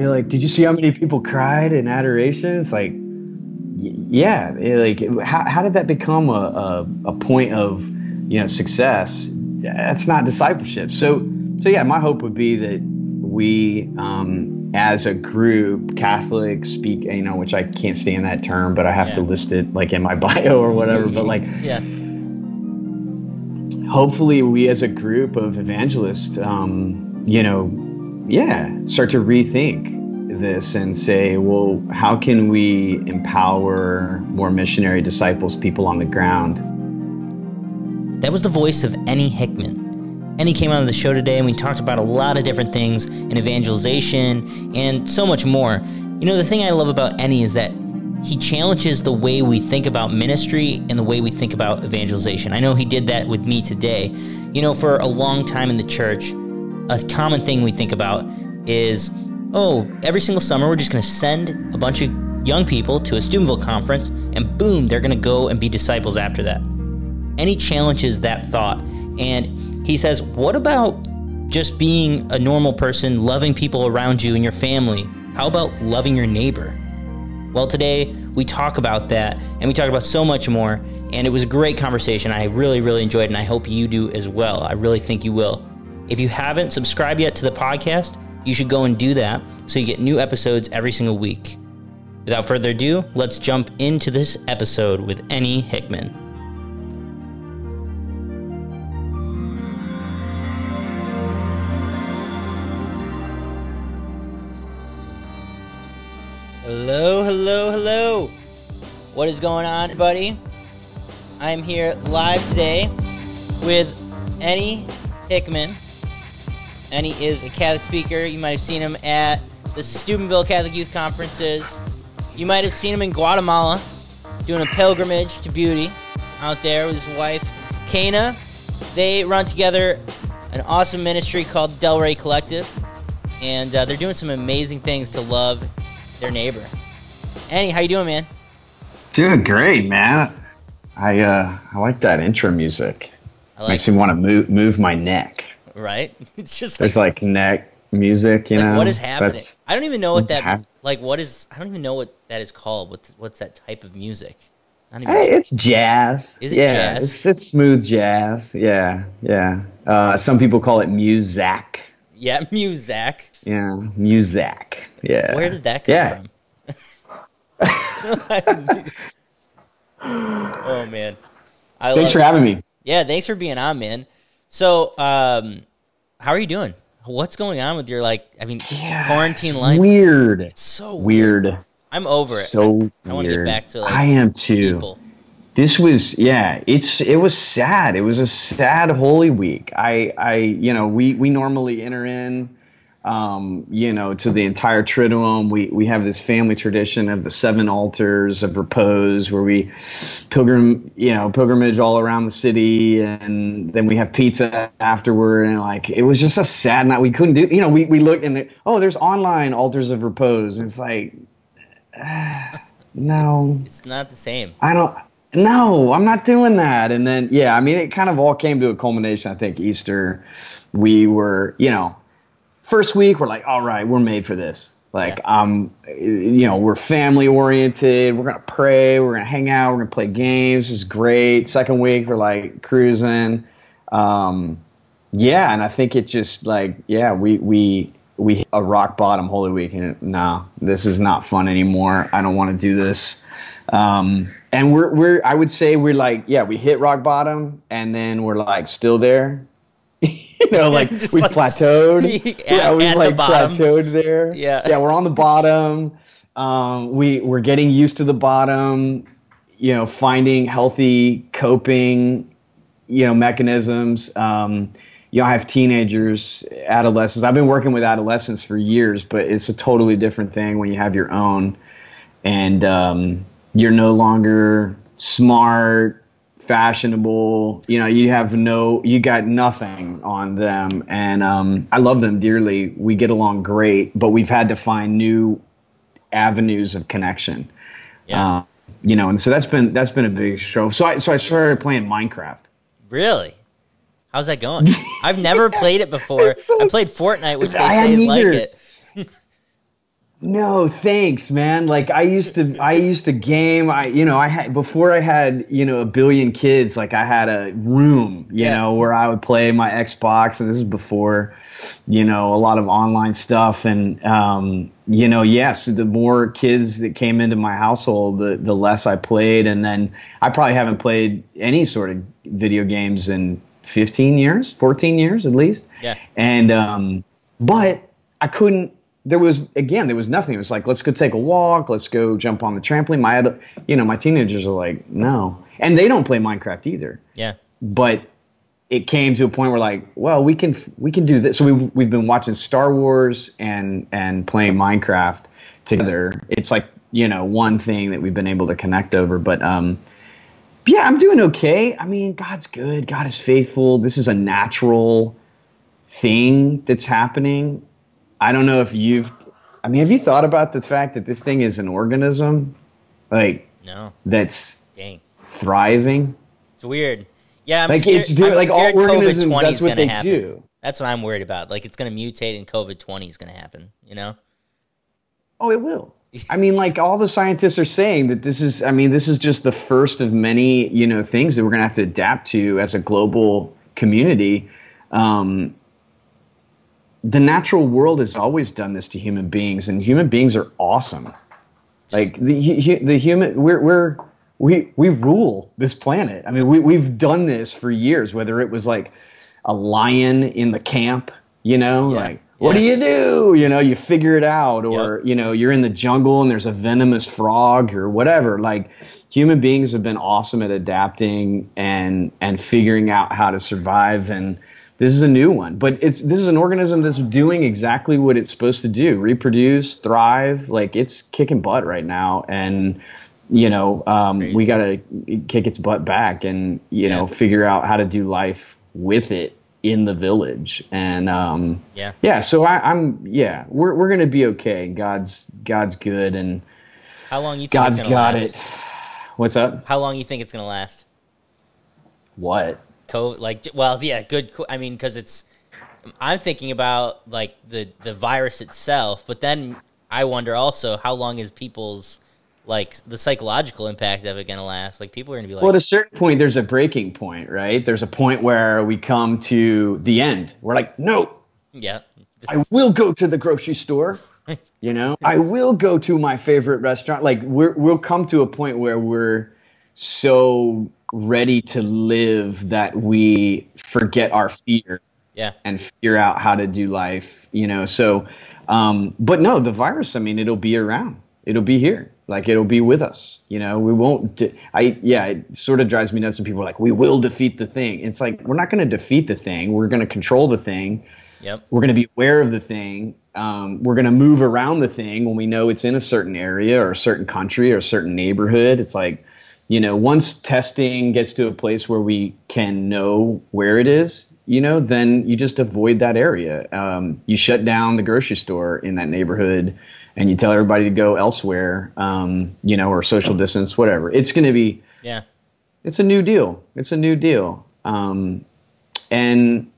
you're like, did you see how many people cried in adoration? It's like, yeah, like how, how did that become a, a, a point of you know success? That's not discipleship. So so yeah, my hope would be that we um, as a group, Catholic speak, you know, which I can't stand that term, but I have yeah. to list it like in my bio or whatever. but like, yeah. Hopefully, we as a group of evangelists, um, you know, yeah, start to rethink this and say, well, how can we empower more missionary disciples, people on the ground? That was the voice of Ennie Hickman. Ennie came on the show today and we talked about a lot of different things in evangelization and so much more. You know, the thing I love about Ennie is that he challenges the way we think about ministry and the way we think about evangelization. I know he did that with me today. You know, for a long time in the church, a common thing we think about is oh, every single summer we're just going to send a bunch of young people to a Steubenville conference and boom, they're going to go and be disciples after that. Ennie challenges that thought and he says, What about just being a normal person, loving people around you and your family? How about loving your neighbor? Well, today we talk about that and we talk about so much more. And it was a great conversation. I really, really enjoyed it, and I hope you do as well. I really think you will. If you haven't subscribed yet to the podcast, you should go and do that so you get new episodes every single week. Without further ado, let's jump into this episode with Ennie Hickman. Hello, hello, hello. What is going on, buddy? I'm here live today with Ennie Hickman. Ennie is a Catholic speaker. You might have seen him at the Steubenville Catholic Youth Conferences. You might have seen him in Guatemala doing a pilgrimage to beauty out there with his wife, Cana. They run together an awesome ministry called Del Rey Collective, and uh, they're doing some amazing things to love their neighbor. Ennie, how you doing, man? Doing great, man. I uh, I like that intro music. Like Makes it. me want to move move my neck. Right? It's just there's like, neck music. You like know what is happening? That's, I don't even know what that hap- like. What is? I don't even know what that is called. What's what's that type of music? Hey, it's jazz. Is it yeah, jazz? It's, it's smooth jazz. Yeah, yeah. Uh, some people call it muzak. Yeah, muzak. Yeah, muzak. Yeah. Where did that come yeah. from? oh man. I thanks for having me. Yeah, thanks for being on, man. So, um, how are you doing? What's going on with your like? I mean, yeah, quarantine life. Weird. It's so weird. weird. I'm over it. So I, I want to get back to. Like, I am too. People. This was yeah. It's it was sad. It was a sad Holy Week. I I you know we we normally enter in um, you know, to the entire Triduum. We we have this family tradition of the seven altars of repose, where we pilgrim, you know, pilgrimage all around the city, and then we have pizza afterward. And like, it was just a sad night. We couldn't do, you know, we we look and oh, there's online altars of repose. And it's like, uh, no, it's not the same. I don't. No, I'm not doing that. And then, yeah, I mean, it kind of all came to a culmination. I think Easter, we were, you know, first week we're like, all right, we're made for this. Like, yeah. um, you know, we're family oriented. We're gonna pray. We're gonna hang out. We're gonna play games. It's great. Second week we're like cruising. Um, yeah, and I think it just like yeah, we we we hit a rock bottom Holy Week, and no, this is not fun anymore. I don't want to do this. Um, and we're we're I would say we're like yeah, we hit rock bottom, and then we're like still there, you know, like we like, plateaued. At, yeah, we like plateaued there. Yeah, yeah, we're on the bottom. Um, we we're getting used to the bottom. You know, finding healthy coping, you know, mechanisms. Um, you know, I have teenagers, adolescents. I've been working with adolescents for years, but it's a totally different thing when you have your own, and um, you're no longer smart fashionable. You know, you have no, you got nothing on them, and um, I love them dearly. We get along great, but we've had to find new avenues of connection. Yeah. Uh, you know, and so that's been that's been a big show. So I so I started playing Minecraft. Really? How's that going? I've never played it before. So, I played Fortnite, which they say is like it. No, thanks, man. Like I used to, I used to game. I, you know, I had before I had, you know, a billion kids. Like I had a room, you Yeah. know, where I would play my Xbox, and this is before, you know, a lot of online stuff. And, um, you know, yes, the more kids that came into my household, the the less I played. And then I probably haven't played any sort of video games in 15 years, 14 years at least. Yeah. And um, but I couldn't. There was again, there was nothing. It was like, let's go take a walk. Let's go jump on the trampoline. My, ad- you know, my teenagers are like, no, and they don't play Minecraft either. Yeah. But it came to a point where like, well, we can we can do this. So we've we've been watching Star Wars and and playing Minecraft together. It's like you know one thing that we've been able to connect over. But um, yeah, I'm doing okay. I mean, God's good. God is faithful. This is a natural thing that's happening. I don't know if you've. I mean, have you thought about the fact that this thing is an organism, like No. that's Dang. thriving? It's weird. Yeah, I'm Like, scared, it's I'm like, all organisms, COVID-20 that's what they happen. do. That's what I'm worried about. Like it's gonna mutate and COVID twenty is gonna happen. You know? Oh, it will. I mean, like all the scientists are saying that this is. I mean, this is just the first of many, you know, things that we're going to have to adapt to as a global community. Um, the natural world has always done this to human beings, and human beings are awesome. Like the the human, we're we're we we rule this planet. I mean, we we've done this for years. Whether it was like a lion in the camp, you know, Yeah. like what do you do? You know, you figure it out, or you know, you're in the jungle and there's a venomous frog or whatever. Like human beings have been awesome at adapting and and figuring out how to survive and this is a new one but it's this is an organism that's doing exactly what it's supposed to do reproduce thrive like it's kicking butt right now. And you know um, we got to kick its butt back and you know figure out how to do life with it in the village. And um, Yeah. yeah so I, i'm yeah we're, we're gonna be okay. God's god's good and How long you think god's it's gonna got last? it. What's up? How long you think it's gonna last? what COVID, like, well, yeah, good. I mean, because it's, I'm thinking about like the the virus itself, but then I wonder also how long is people's like the psychological impact of it gonna last? Like, people are gonna be like, Well, at a certain point, there's a breaking point, right? There's a point where we come to the end. We're like, no, yeah, I will go to the grocery store. You know, I will go to my favorite restaurant. Like, we're, we'll come to a point where we're so ready to live that we forget our fear yeah, and figure out how to do life, you know. So, um, but no, the virus. I mean, it'll be around. It'll be here. Like it'll be with us. You know, we won't. De- I yeah, it sort of drives me nuts when people are like, "We will defeat the thing." It's like we're not going to defeat the thing. We're going to control the thing. yep, We're going to be aware of the thing. Um, we're going to move around the thing when we know it's in a certain area or a certain country or a certain neighborhood. It's like, you know, once testing gets to a place where we can know where it is, you know, then you just avoid that area. Um, you shut down the grocery store in that neighborhood and you tell everybody to go elsewhere, um, you know, or social distance, whatever. It's going to be, yeah, it's a new deal. It's a new deal. Um, and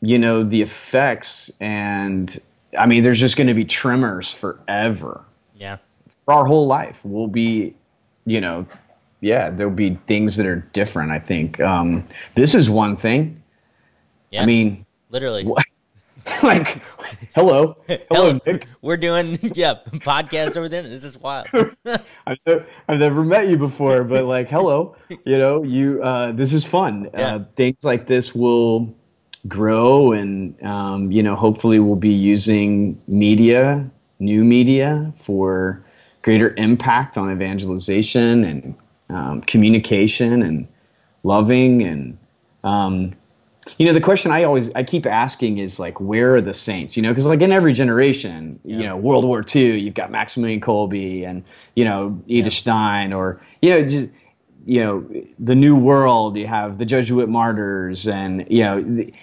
you know the effects and I mean there's just going to be tremors forever. yeah, For our whole life we'll be you know yeah, there'll be things that are different, I think. Um, this is one thing. yeah. I mean, literally. what? like hello. Hello, Nick. We're doing yeah podcast over there. This is wild. I've never, I've never met you before, but like, hello, you know, you, uh, this is fun. Yeah. Uh, things like this will grow and, um, you know, hopefully we'll be using media, new media for greater impact on evangelization and um, communication and loving and, um, you know the question i always i keep asking is like where are the saints you know because like in every generation you know world war ii you've got maximilian kolbe and you know edith stein or you know just you know the new world you have the jesuit martyrs and you know the,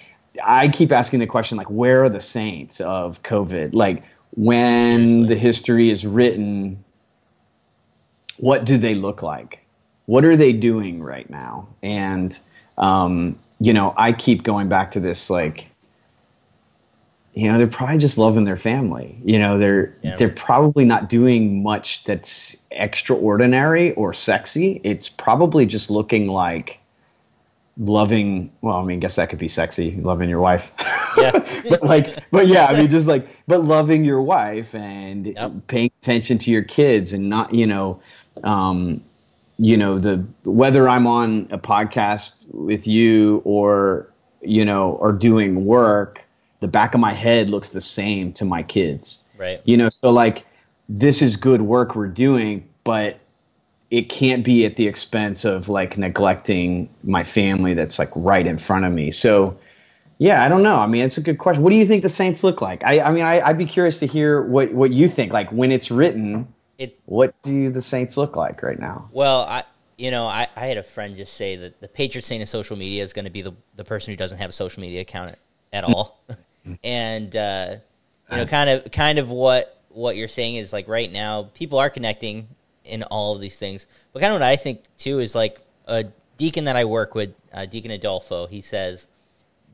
i keep asking the question like where are the saints of covid like when Seriously. the history is written what do they look like? What are they doing right now? And um, you know, I keep going back to this like you know they're probably just loving their family you know they're Yeah. they're probably not doing much that's extraordinary or sexy it's probably just looking like loving well i mean I guess that could be sexy loving your wife Yeah. but like but yeah i mean just like but loving your wife and Yep. paying attention to your kids and not you know um you know the whether i'm on a podcast with you or you know or doing work the back of my head looks the same to my kids. Right. you know so like this is good work we're doing but it can't be at the expense of like neglecting my family that's like right in front of me. So yeah i don't know. I mean it's a good question. What do you think the saints look like? I, I mean I, i'd be curious to hear what, what you think like when it's written It what do the saints look like right now? Well, I you know I, I had a friend just say that the patron saint of social media is going to be the the person who doesn't have a social media account at, at all, and uh, you know kind of kind of what what you're saying is like right now people are connecting in all of these things, but kind of what I think too is like a deacon that I work with, uh, Deacon Adolfo. He says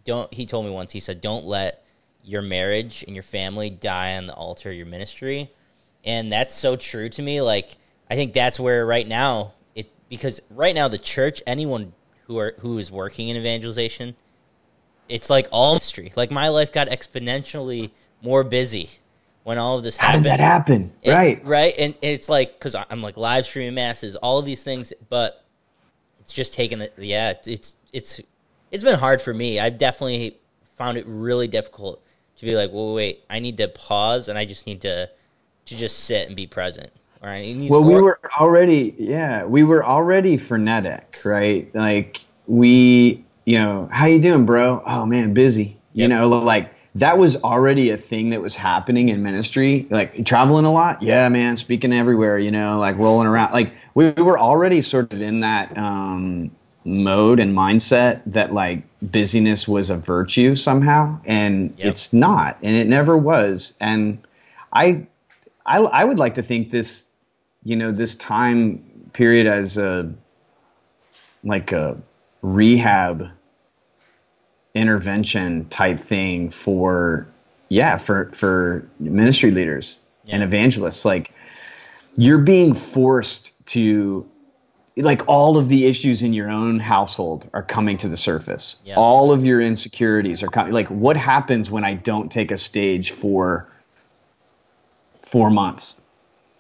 don't he told me once he said don't let your marriage and your family die on the altar of your ministry and that's so true to me like i think that's where right now it because right now the church anyone who are who is working in evangelization it's like all ministry like my life got exponentially more busy when all of this how happened. did that happen? Right. right? And it's like because i'm like live streaming masses all of these things but it's just taken the yeah it's- it's it's it's been hard for me. I've definitely found it really difficult to be like well wait i need to pause and i just need to to just sit and be present Right. well we were already yeah we were already frenetic right? Like we you know how you doing bro? Oh man busy. You Yep. know like that was already a thing that was happening in ministry. Like traveling a lot? Yeah man speaking everywhere you know like rolling around. Like we, we were already sort of in that um mode and mindset that like busyness was a virtue somehow and Yep. it's not and it never was. And i I, I would like to think this, you know, this time period as a like a rehab intervention type thing for yeah for for ministry leaders and evangelists. Like you're being forced to like all of the issues in your own household are coming to the surface. Yeah. all of your insecurities are coming like what happens when i don't take a stage for four months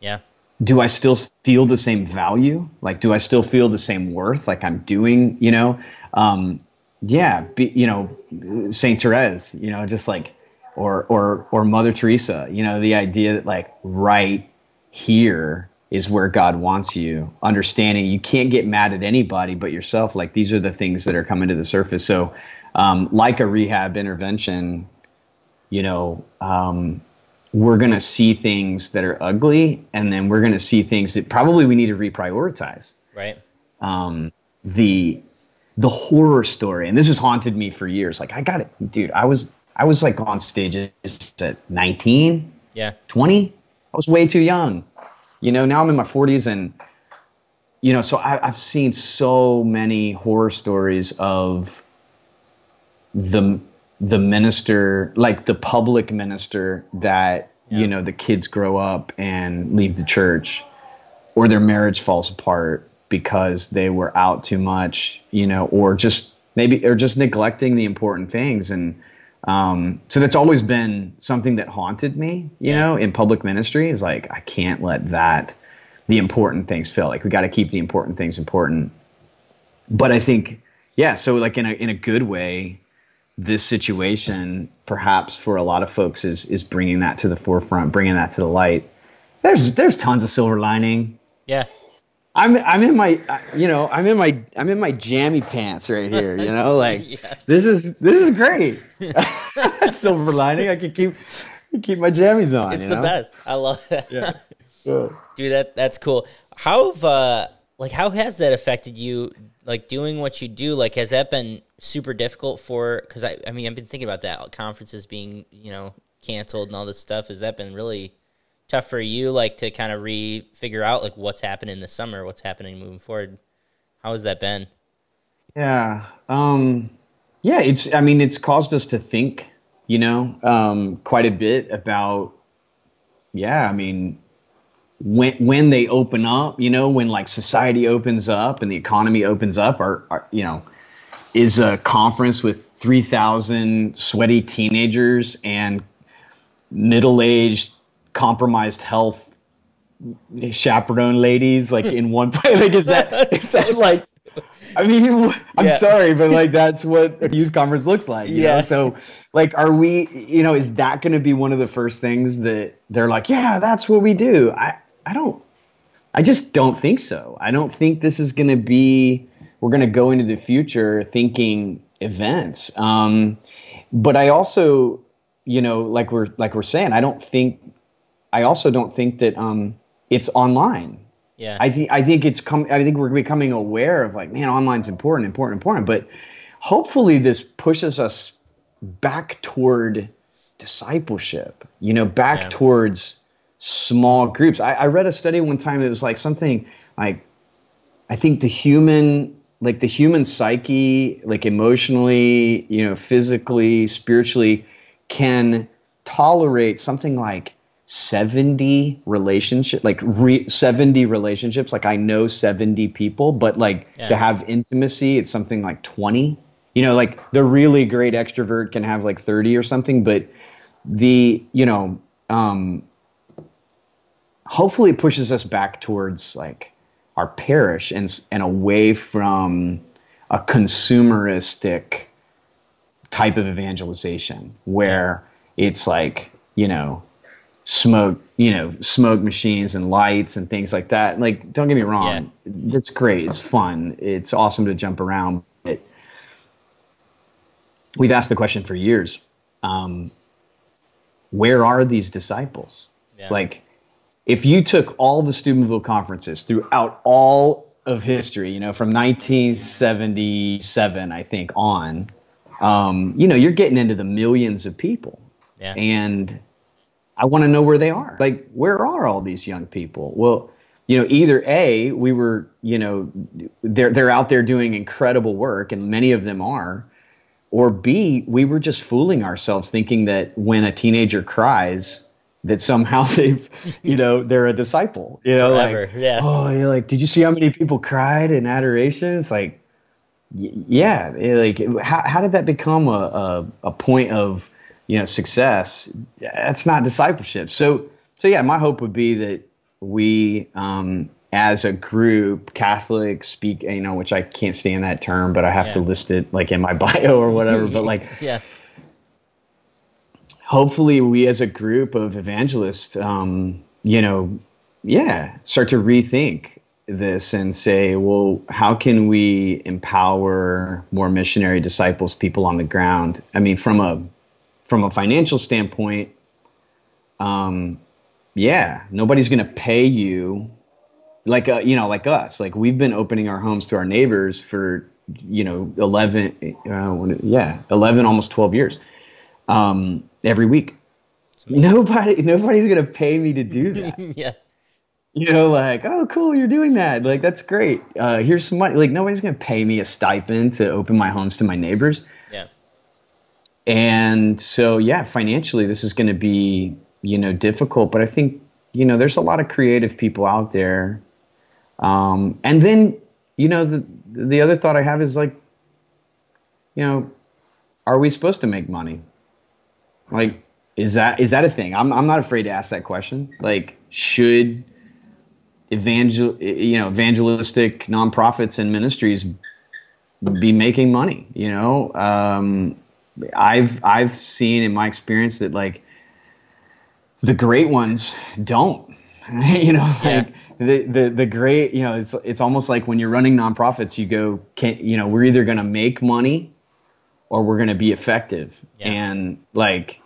yeah do I still feel the same value? Like, do I still feel the same worth? Like I'm doing, you know, um, yeah, be, you know, Saint Therese, you know, just like, or, or, or Mother Teresa, you know, the idea that like right here is where God wants you, understanding you can't get mad at anybody but yourself. Like these are the things that are coming to the surface. So, um, like a rehab intervention, you know, um, we're going to see things that are ugly and then we're going to see things that probably we need to reprioritize. Right. Um, the the horror story and this has haunted me for years. Like i got it dude i was i was like on stages at 19 yeah. 20 i was way too young. You know now i'm in my 40s and you know so I, i've seen so many horror stories of the the minister like the public minister that Yeah. you know the kids grow up and leave the church or their marriage falls apart because they were out too much you know or just maybe or just neglecting the important things and um, so that's always been something that haunted me you Yeah. know in public ministry is like i can't let that the important things fail like we got to keep the important things important but i think yeah so like in a in a good way this situation perhaps for a lot of folks is is bringing that to the forefront bringing that to the light. There's there's tons of silver lining. Yeah. I'm I'm in my you know I'm in my I'm in my jammy pants right here you know like Yeah. this is this is great. Silver lining I can keep keep my jammies on it's you the know? best. I love that. Yeah Yeah. dude that that's cool. How have uh like how has that affected you like doing what you do? Like has that been super difficult for because I, I mean i've been thinking about that conferences being you know canceled and all this stuff has that been really tough for you like to kind of re figure out like what's happening this summer what's happening moving forward how has that been Yeah. Um, yeah, it's, I mean, it's caused us to think you know, um, quite a bit about, yeah, I mean, when when they open up, you know, when like society opens up and the economy opens up, are you know, is a conference with three thousand sweaty teenagers and middle aged, compromised health chaperone ladies like in one place. Like, is that is that like? I mean, I'm Yeah. sorry, but like that's what a youth conference looks like. You Yeah. Know? So, like, are we? You know, is that going to be one of the first things that they're like? Yeah, that's what we do. I I don't. I just don't think so. I don't think this is going to be. We're going to go into the future thinking events. Um, but I also, you know, like we're like we're saying, I don't think. I also don't think that um, it's online. Yeah. I think I think it's come. I think we're becoming aware of like, man, online's important, important, important. But hopefully, this pushes us back toward discipleship. You know, back Yeah. towards small groups. I, I read a study one time. It was like something like, I think the human, like the human psyche, like emotionally, you know, physically, spiritually, can tolerate something like 70 relationship like re, 70 relationships like i know 70 people but like Yeah. to have intimacy it's something like 20 you know like the really great extrovert can have like 30 or something but the you know um hopefully it pushes us back towards like our parish and and away from a consumeristic type of evangelization where it's like you know smoke you know smoke machines and lights and things like that. Like don't get me wrong that's great. It's fun. It's awesome to jump around. But we've asked the question for years um, where are these disciples? Yeah. like if you took all the Steubenville conferences throughout all of history, you know, from 1977, I think, on, um, you know, you're getting into the millions of people. Yeah. And I want to know where they are. Like, where are all these young people? Well, you know, either A, we were, you know, they're, they're out there doing incredible work, and many of them are, or B, we were just fooling ourselves thinking that when a teenager cries, that somehow they've, you know, they're a disciple. You know, Forever, like, yeah. oh, you're like, did you see how many people cried in adoration? It's like, y- yeah, like, how, how did that become a, a, a point of, you know, success? That's not discipleship. So, so yeah, my hope would be that we, um, as a group, Catholic speak, you know, which I can't stand that term, but I have to list it like in my bio or whatever. but like, yeah. Hopefully we as a group of evangelists um, you know yeah start to rethink this and say well how can we empower more missionary disciples people on the ground? I mean from a from a financial standpoint um, yeah nobody's going to pay you like uh, you know like us. Like we've been opening our homes to our neighbors for you know 11 uh, yeah 11 almost 12 years um, every week. Nobody, nobody's gonna pay me to do that. yeah. you know, like, oh, cool, you're doing that. Like, that's great. Uh, here's some money. Like, nobody's gonna pay me a stipend to open my homes to my neighbors. Yeah. And so, yeah, financially, this is gonna be, you know, difficult. But I think, you know, there's a lot of creative people out there. Um, and then, you know, the the other thought I have is like, you know, are we supposed to make money? Like, is that is that a thing? I'm I'm not afraid to ask that question. Like, should evangel you know evangelistic nonprofits and ministries be making money? You know, um, I've I've seen in my experience that like the great ones don't. you know, Yeah. like the, the the great you know it's it's almost like when you're running nonprofits, you go can you know we're either going to make money or we're going to be effective Yeah. and like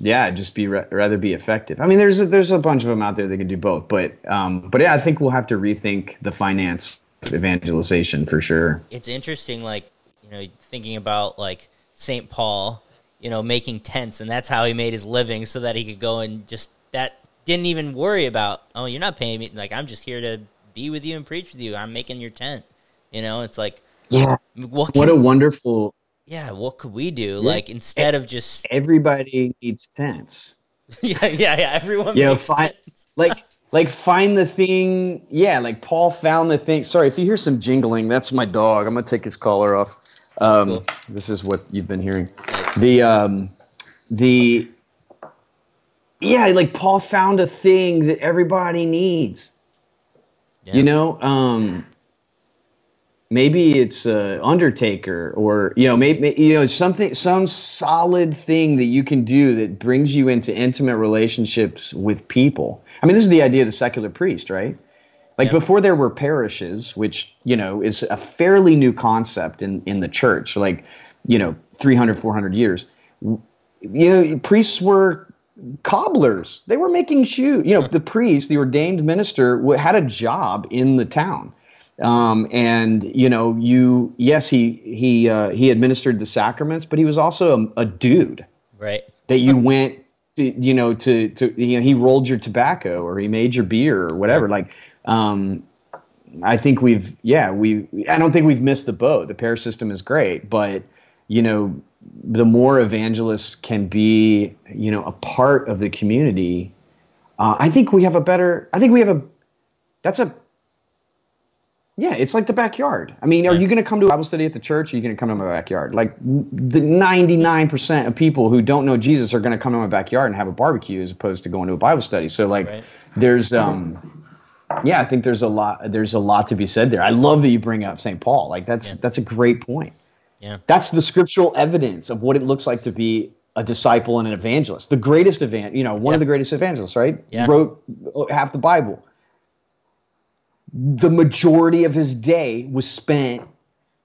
yeah just be ra- rather be effective i mean there's a, there's a bunch of them out there that can do both but um but yeah i think we'll have to rethink the finance evangelization for sure It's interesting, like, you know, thinking about, like, St. Paul, you know, making tents, and that's how he made his living so that he could go and just, that didn't even worry about, oh, you're not paying me. Like, I'm just here to be with you and preach with you. I'm making your tent. You know, it's like, yeah what, what a wonderful yeah, what could we do? Like instead of just Everybody needs tents. yeah, yeah, yeah. Everyone makes find sense. like like find the thing. Yeah, like Paul found the thing. Sorry if you hear some jingling. That's my dog. I'm gonna take his collar off. Um, cool. This is what you've been hearing. The um, the yeah, like Paul found a thing that everybody needs. Yeah. You know, um, maybe it's uh, Undertaker, or you know, maybe you know something, some solid thing that you can do that brings you into intimate relationships with people. I mean, this is the idea of the secular priest, right? Like Yeah. before there were parishes, which you know is a fairly new concept in in the church, like you know 300, 400 years. You know, priests were cobblers. They were making shoes. You know, the priest, the ordained minister, had a job in the town. Um, and you know, you yes, he he uh, he administered the sacraments, but he was also a, a dude Right. that you went to, you know to to you know he rolled your tobacco or he made your beer or whatever. Like, um, I think we've yeah we I don't think we've missed the boat. The pair system is great, but you know the more evangelists can be you know a part of the community, uh, I think we have a better. I think we have a that's a yeah, it's like the backyard. I mean, are you going to come to a Bible study at the church? Or are you going to come to my backyard? Like the ninety-nine percent of people who don't know Jesus are going to come to my backyard and have a barbecue as opposed to going to a Bible study. So, like, Right. there's, um, yeah, I think there's a lot. There's a lot to be said there. I love that you bring up St. Paul. Like, that's Yeah. that's a great point. Yeah. That's the scriptural evidence of what it looks like to be a disciple and an evangelist. The greatest event, you know, one Yeah. of the greatest evangelists, right? Yeah. Wrote half the Bible. The majority of his day was spent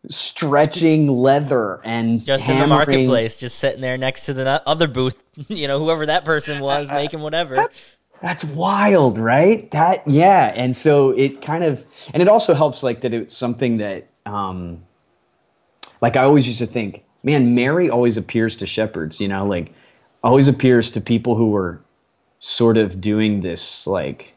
stretching leather and Just in the marketplace, just sitting there next to the other booth, you know, whoever that person was making whatever. That's that's wild, right? That yeah, and so it kind of and it also helps like that it's something that um like I always used to think, man, Mary always appears to shepherds, you know, like always appears to people who were sort of doing this like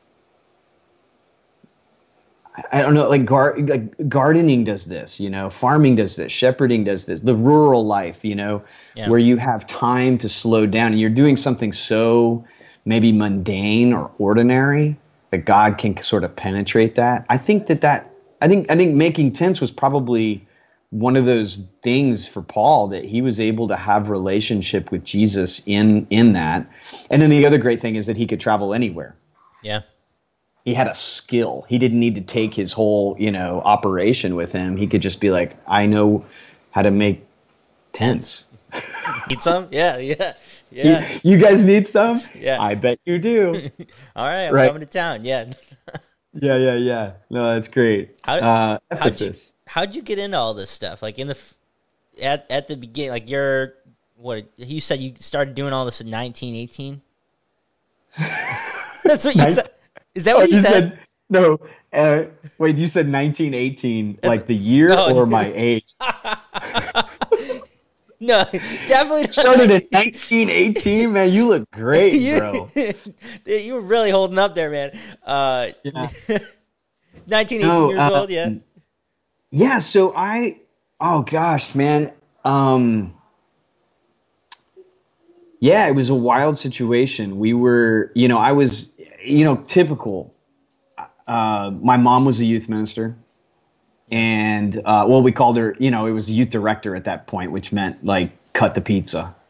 I- don't know, like, gar- like gardening does this, you know, farming does this, shepherding does this, the rural life, you know, Yeah. where you have time to slow down and you're doing something so maybe mundane or ordinary that God can sort of penetrate that. I think that that I think I think making tents was probably one of those things for Paul that he was able to have relationship with Jesus in in that. And then the other great thing is that he could travel anywhere yeah. He had a skill. He didn't need to take his whole, you know, operation with him. He could just be like, I know how to make tents. Need some? Yeah, yeah, yeah. You, you guys need some? Yeah. I bet you do. All right, I'm Right. coming to town. Yeah. yeah, yeah, yeah. No, that's great. How- uh, how'd you- Ephesus. How'd you get into all this stuff? Like in the at at the beginning, like you're what you said you started doing all this in 1918. That's what you said. Is that Oh, what you, said? no. Uh, wait, you said 1918, like the year No. or my age? No, definitely. Started in 1918, man. You look great, you, bro. you were really holding up there, man. Uh, Yeah. 19, 18 No, years uh, old, yeah. Yeah, so I oh gosh, man. Um Yeah, it was a wild situation. We were, you know, I was, you know, typical. Uh my mom was a youth minister. And uh well, we called her, you know, it was youth director at that point, which meant like cut the pizza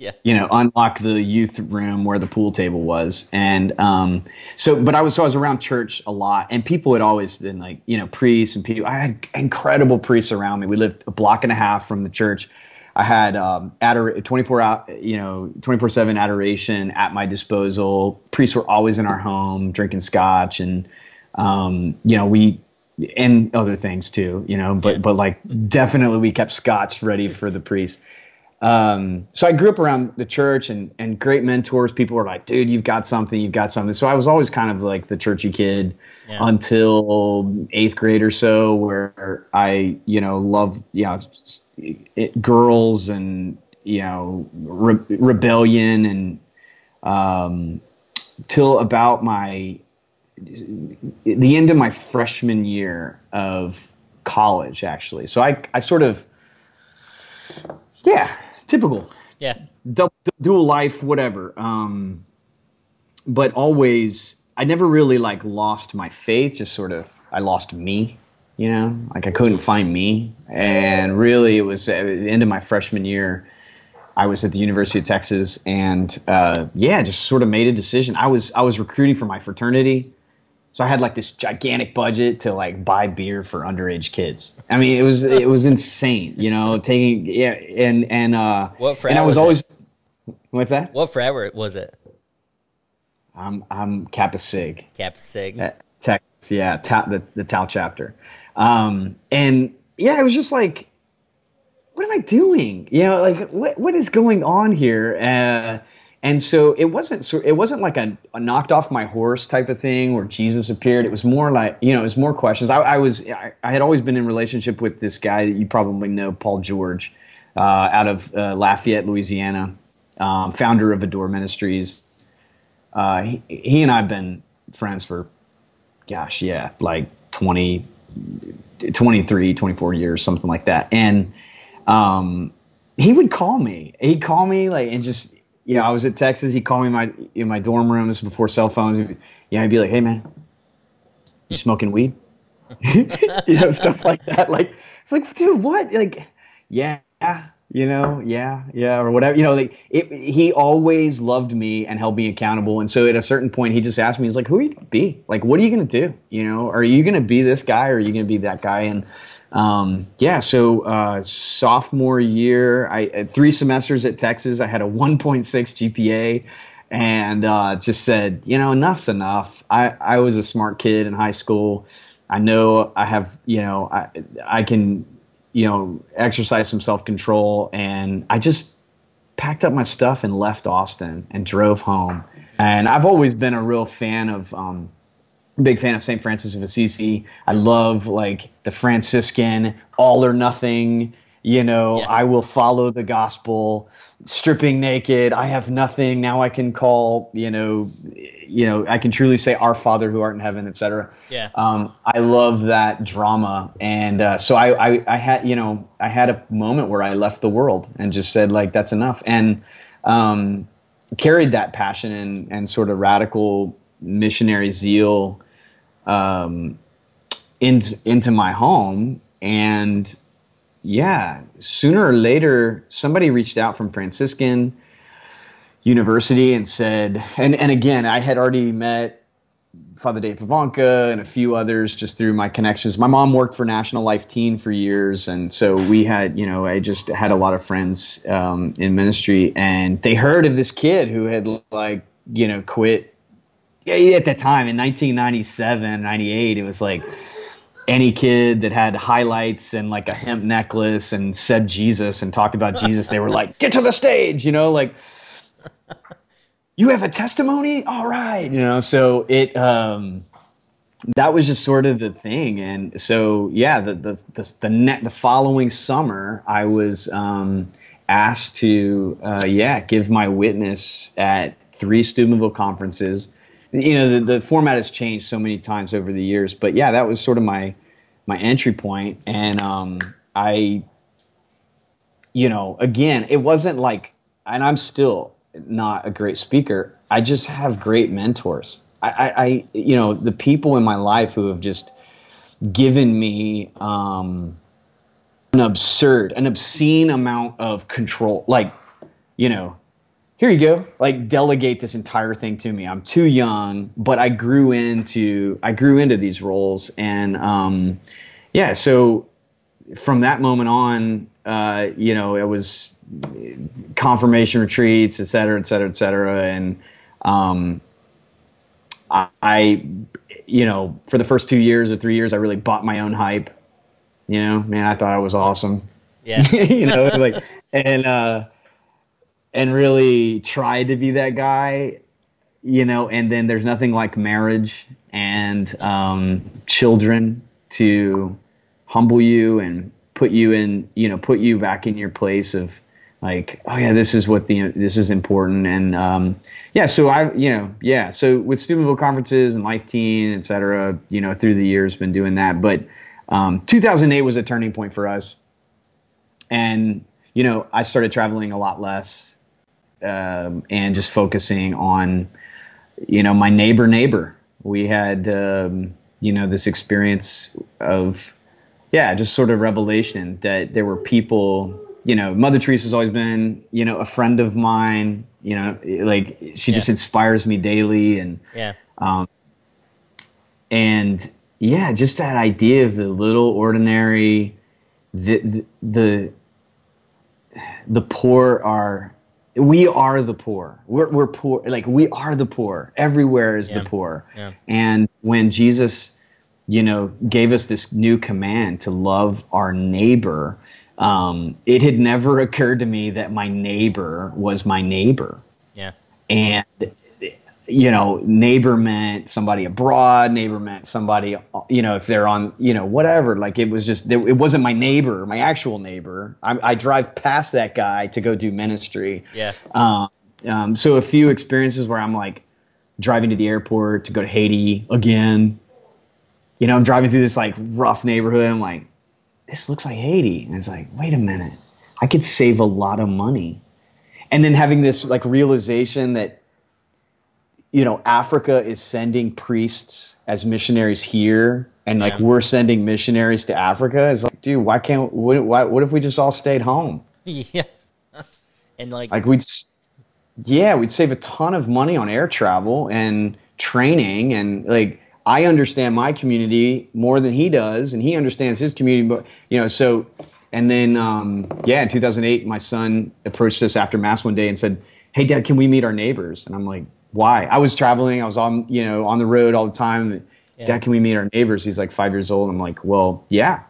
Yeah. you know, unlock the youth room where the pool table was. And um, so, but I was so I was around church a lot, and people had always been like, you know, priests and people. I had incredible priests around me. We lived a block and a half from the church. I had um, ador- 24 out, you know, 24 seven adoration at my disposal. Priests were always in our home drinking scotch, and um, you know, we and other things too, you know, but but like definitely we kept scotch ready for the priest. Um, so I grew up around the church and, and great mentors. People were like, dude, you've got something, you've got something. So I was always kind of like the churchy kid Yeah. until eighth grade or so, where I, you know, love, you know, it, girls and, you know, re- rebellion and, um, till about my, the end of my freshman year of college, actually. So I, I sort of, Yeah, typical. Yeah. Du- dual life, whatever. Um, but always, I never really like lost my faith. Just sort of, I lost me. You know, like I couldn't find me, and really, it was at the end of my freshman year. I was at the University of Texas, and uh, yeah, just sort of made a decision. I was I was recruiting for my fraternity, so I had like this gigantic budget to like buy beer for underage kids. I mean, it was it was insane, you know, taking yeah, and and uh, What frat and I was, was it? always what's that? What forever was it? I'm I'm Kappa Sig. Kappa Sig. Texas, yeah, ta- the the Tau chapter, um, and yeah, it was just like, what am I doing? You know, like what what is going on here? Uh, and so it wasn't so it wasn't like a, a knocked off my horse type of thing where Jesus appeared. It was more like you know, it was more questions. I, I was I, I had always been in relationship with this guy that you probably know, Paul George, uh, out of uh, Lafayette, Louisiana, um, founder of Adore Ministries. Uh, he, he and I've been friends for gosh, yeah, like 20, 23, 24 years, something like that. And um, he would call me. He'd call me like and just you know, I was at Texas. He'd call me in my in my dorm rooms before cell phones. Yeah, I'd be like, "Hey, man, you smoking weed?" you know, stuff like that. Like, like, dude, what? Like, yeah, you know, yeah, yeah, or whatever. You know, like it, he always loved me and held me accountable. And so at a certain point, he just asked me, he's like, "Who are you gonna be? Like, what are you gonna do? You know, are you gonna be this guy or are you gonna be that guy?" And um, yeah, so uh, sophomore year, I at three semesters at Texas, I had a 1.6 GPA, and uh, just said, you know, enough's enough. I I was a smart kid in high school. I know I have, you know, I I can, you know, exercise some self control, and I just packed up my stuff and left Austin and drove home. And I've always been a real fan of. Um, big fan of St. Francis of Assisi. I love like the Franciscan all or nothing. You know, Yeah. I will follow the gospel, stripping naked. I have nothing. Now I can call. You know, you know, I can truly say, "Our Father who art in heaven," etc. Yeah. Um, I love that drama, and uh, so I, I, I had, you know, I had a moment where I left the world and just said, like, that's enough, and um, carried that passion and, and sort of radical missionary zeal um, into into my home, and yeah, sooner or later, somebody reached out from Franciscan University and said, and and again, I had already met Father Dave Pivonka and a few others just through my connections. My mom worked for National Life Teen for years, and so we had, you know, I just had a lot of friends um, in ministry, and they heard of this kid who had like, you know, quit. At that time in 1997, 98, it was like any kid that had highlights and like a hemp necklace and said Jesus and talked about Jesus, they were like, get to the stage, you know, like you have a testimony? All right. You know so it um that was just sort of the thing. And so yeah the the the the, the following summer i was um asked to uh yeah give my witness at three steubenville conferences. You know the, the format has changed so many times over the years but yeah that was sort of my my entry point. And um i you know, again, it wasn't like, and I'm still not a great speaker. I just have great mentors. I, I, I you know, the people in my life who have just given me um, an absurd, an obscene amount of control. Like, you know, here you go. Like, delegate this entire thing to me. I'm too young, but I grew into, I grew into these roles, and um, yeah, so from that moment on, uh, you know, it was confirmation retreats, et cetera, et cetera, et cetera. And um, I, you know, for the first two years or three years, I really bought my own hype. You know, man, I thought I was awesome. Yeah. you know, like, and uh, and really tried to be that guy. You know, and then there's nothing like marriage and um, children to humble you and put you in you know put you back in your place of like oh yeah this is what the this is important. And um, yeah so I you know yeah so with Steubenville conferences and Life Teen et cetera you know through the years been doing that. But um, 2008 was a turning point for us. And you know, I started traveling a lot less um, and just focusing on, you know, my neighbor neighbor. We had, um, you know, this experience of, yeah, just sort of revelation that there were people, you know, Mother Teresa's always been, you know, a friend of mine. You know, like she yeah. just inspires me daily, and yeah, um, and yeah, just that idea of the little ordinary, the the the, the poor are we are the poor. We're, we're poor. Like we are the poor. Everywhere is yeah. the poor. Yeah. And when Jesus, you know, gave us this new command to love our neighbor, um, it had never occurred to me that my neighbor was my neighbor. Yeah. And you know, neighbor meant somebody abroad, neighbor meant somebody, you know, if they're on, you know, whatever. Like it was just, it wasn't my neighbor, my actual neighbor. I, I drive past that guy to go do ministry. Yeah. Um, um, so a few experiences where I'm like driving to the airport to go to Haiti again. You know, I'm driving through this like rough neighborhood. I'm like, this looks like Haiti. And it's like, wait a minute, I could save a lot of money. And then having this like realization that you know, Africa is sending priests as missionaries here, and like yeah. we're sending missionaries to Africa. Is like, dude, why can't what, why, what if we just all stayed home? Yeah, and like like we'd yeah we'd save a ton of money on air travel and training and like I understand my community more than he does, and he understands his community. But you know, so and then um, yeah, in 2008, my son approached us after mass one day and said, "Hey, Dad, can we meet our neighbors?" And I'm like, why? I was traveling. I was on, you know, on the road all the time. Yeah. Dad, can we meet our neighbors? He's like five years old. I'm like, well, yeah,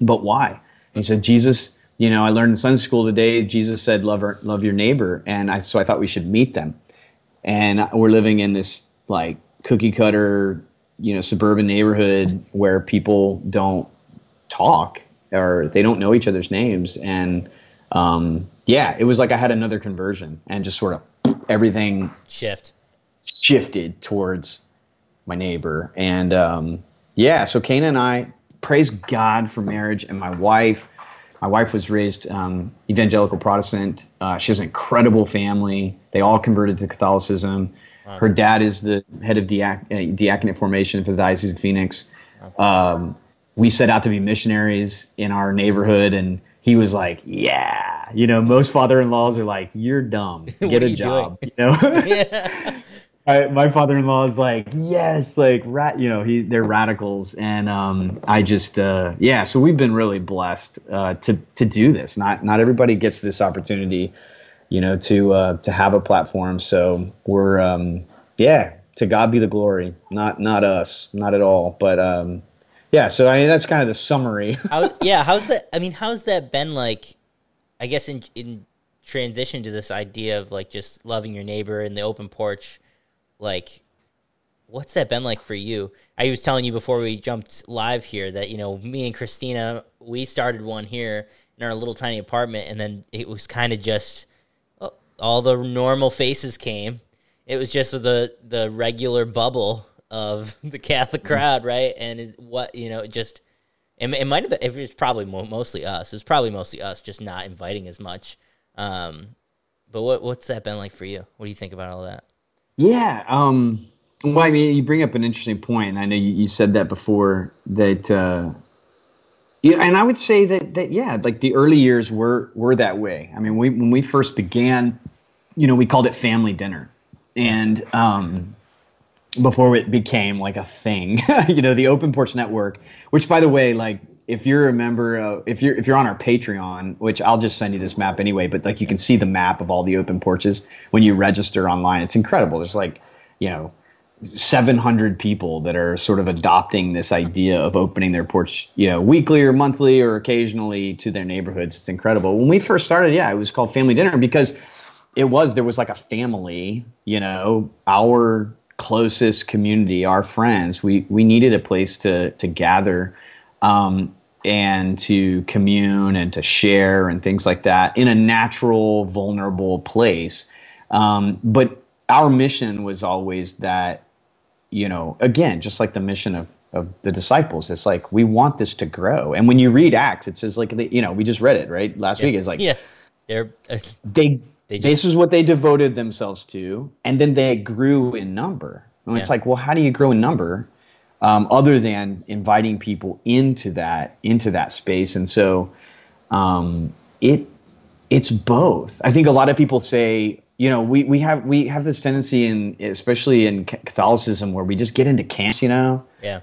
but why? And he said, Jesus, you know, I learned in Sunday school today, Jesus said, love, our, love your neighbor. And I, so I thought we should meet them. And we're living in this like cookie cutter, you know, suburban neighborhood where people don't talk or they don't know each other's names. And, um, yeah, it was like I had another conversion and just sort of everything shift shifted towards my neighbor. And um, yeah, so Cana and I praise God for marriage and my wife. My wife was raised um, evangelical Protestant. Uh, she has an incredible family. They all converted to Catholicism. Wow. Her dad is the head of diac- uh, diaconate formation for the Diocese of Phoenix. Um, we set out to be missionaries in our neighborhood, and he was like, "Yeah, you know, most father-in-laws are like, you're dumb, get a job." Doing? You know, yeah. I, my father-in-law is like, "Yes, like rat," you know, he they're radicals, and um, I just, uh, yeah. So we've been really blessed uh, to to do this. Not not everybody gets this opportunity, you know, to uh, to have a platform. So we're, um, yeah, to God be the glory, not not us, not at all, but. Um, yeah, so I mean that's kind of the summary. How, yeah, how's that? I mean, how's that been like? I guess in in transition to this idea of like just loving your neighbor and the open porch, like, what's that been like for you? I was telling you before we jumped live here that you know me and Christina we started one here in our little tiny apartment, and then it was kind of just all the normal faces came. It was just the the regular bubble of the Catholic mm-hmm. crowd, right? And it, what you know, just it, it might have been. It was probably mostly us. It was probably mostly us, just not inviting as much. Um, but what what's that been like for you? What do you think about all that? Yeah. Um, well, I mean, you bring up an interesting point. I know you, you said that before. That uh, yeah, and I would say that that yeah, like the early years were were that way. I mean, we when we first began, you know, we called it family dinner, and um, before it became like a thing. you know, the Open Porch Network, which by the way, like if you're a member, uh, if you're if you're on our Patreon, which I'll just send you this map anyway, but like you can see the map of all the open porches when you register online. It's incredible. There's like you know. 700 people that are sort of adopting this idea of opening their porch, you know, weekly or monthly or occasionally to their neighborhoods. It's incredible. When we first started, yeah, it was called Family Dinner because it was there was like a family, you know, our closest community, our friends, we we needed a place to to gather um, and to commune and to share and things like that in a natural, vulnerable place. Um, but our mission was always that, you know, again, just like the mission of of the disciples. It's like we want this to grow. And when you read Acts, it says like you know we just read it right last yeah. week. It's like yeah, they're uh, they, they just, this is what they devoted themselves to, and then they grew in number. And yeah. it's like, well, how do you grow in number? Um, other than inviting people into that into that space, and so um, it it's both. I think a lot of people say, you know, we, we have we have this tendency in especially in Catholicism where we just get into camps, you know. Yeah.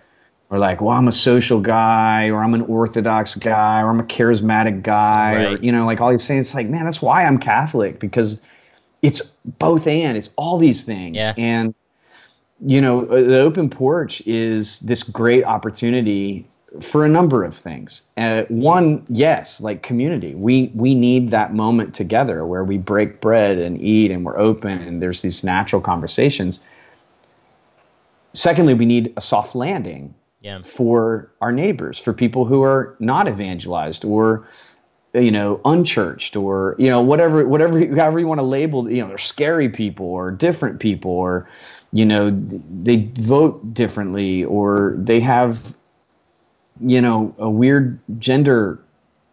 Or like, well, I'm a social guy, or I'm an Orthodox guy, or I'm a charismatic guy, right. or you know, like all these things. It's like, man, that's why I'm Catholic because it's both and it's all these things. Yeah. And you know, the open porch is this great opportunity for a number of things. Uh, one, yes, like community. We we need that moment together where we break bread and eat and we're open and there's these natural conversations. Secondly, we need a soft landing yeah. for our neighbors, for people who are not evangelized or you know unchurched or you know whatever whatever however you want to label you know they're scary people or different people or you know they vote differently or they have you know, a weird gender,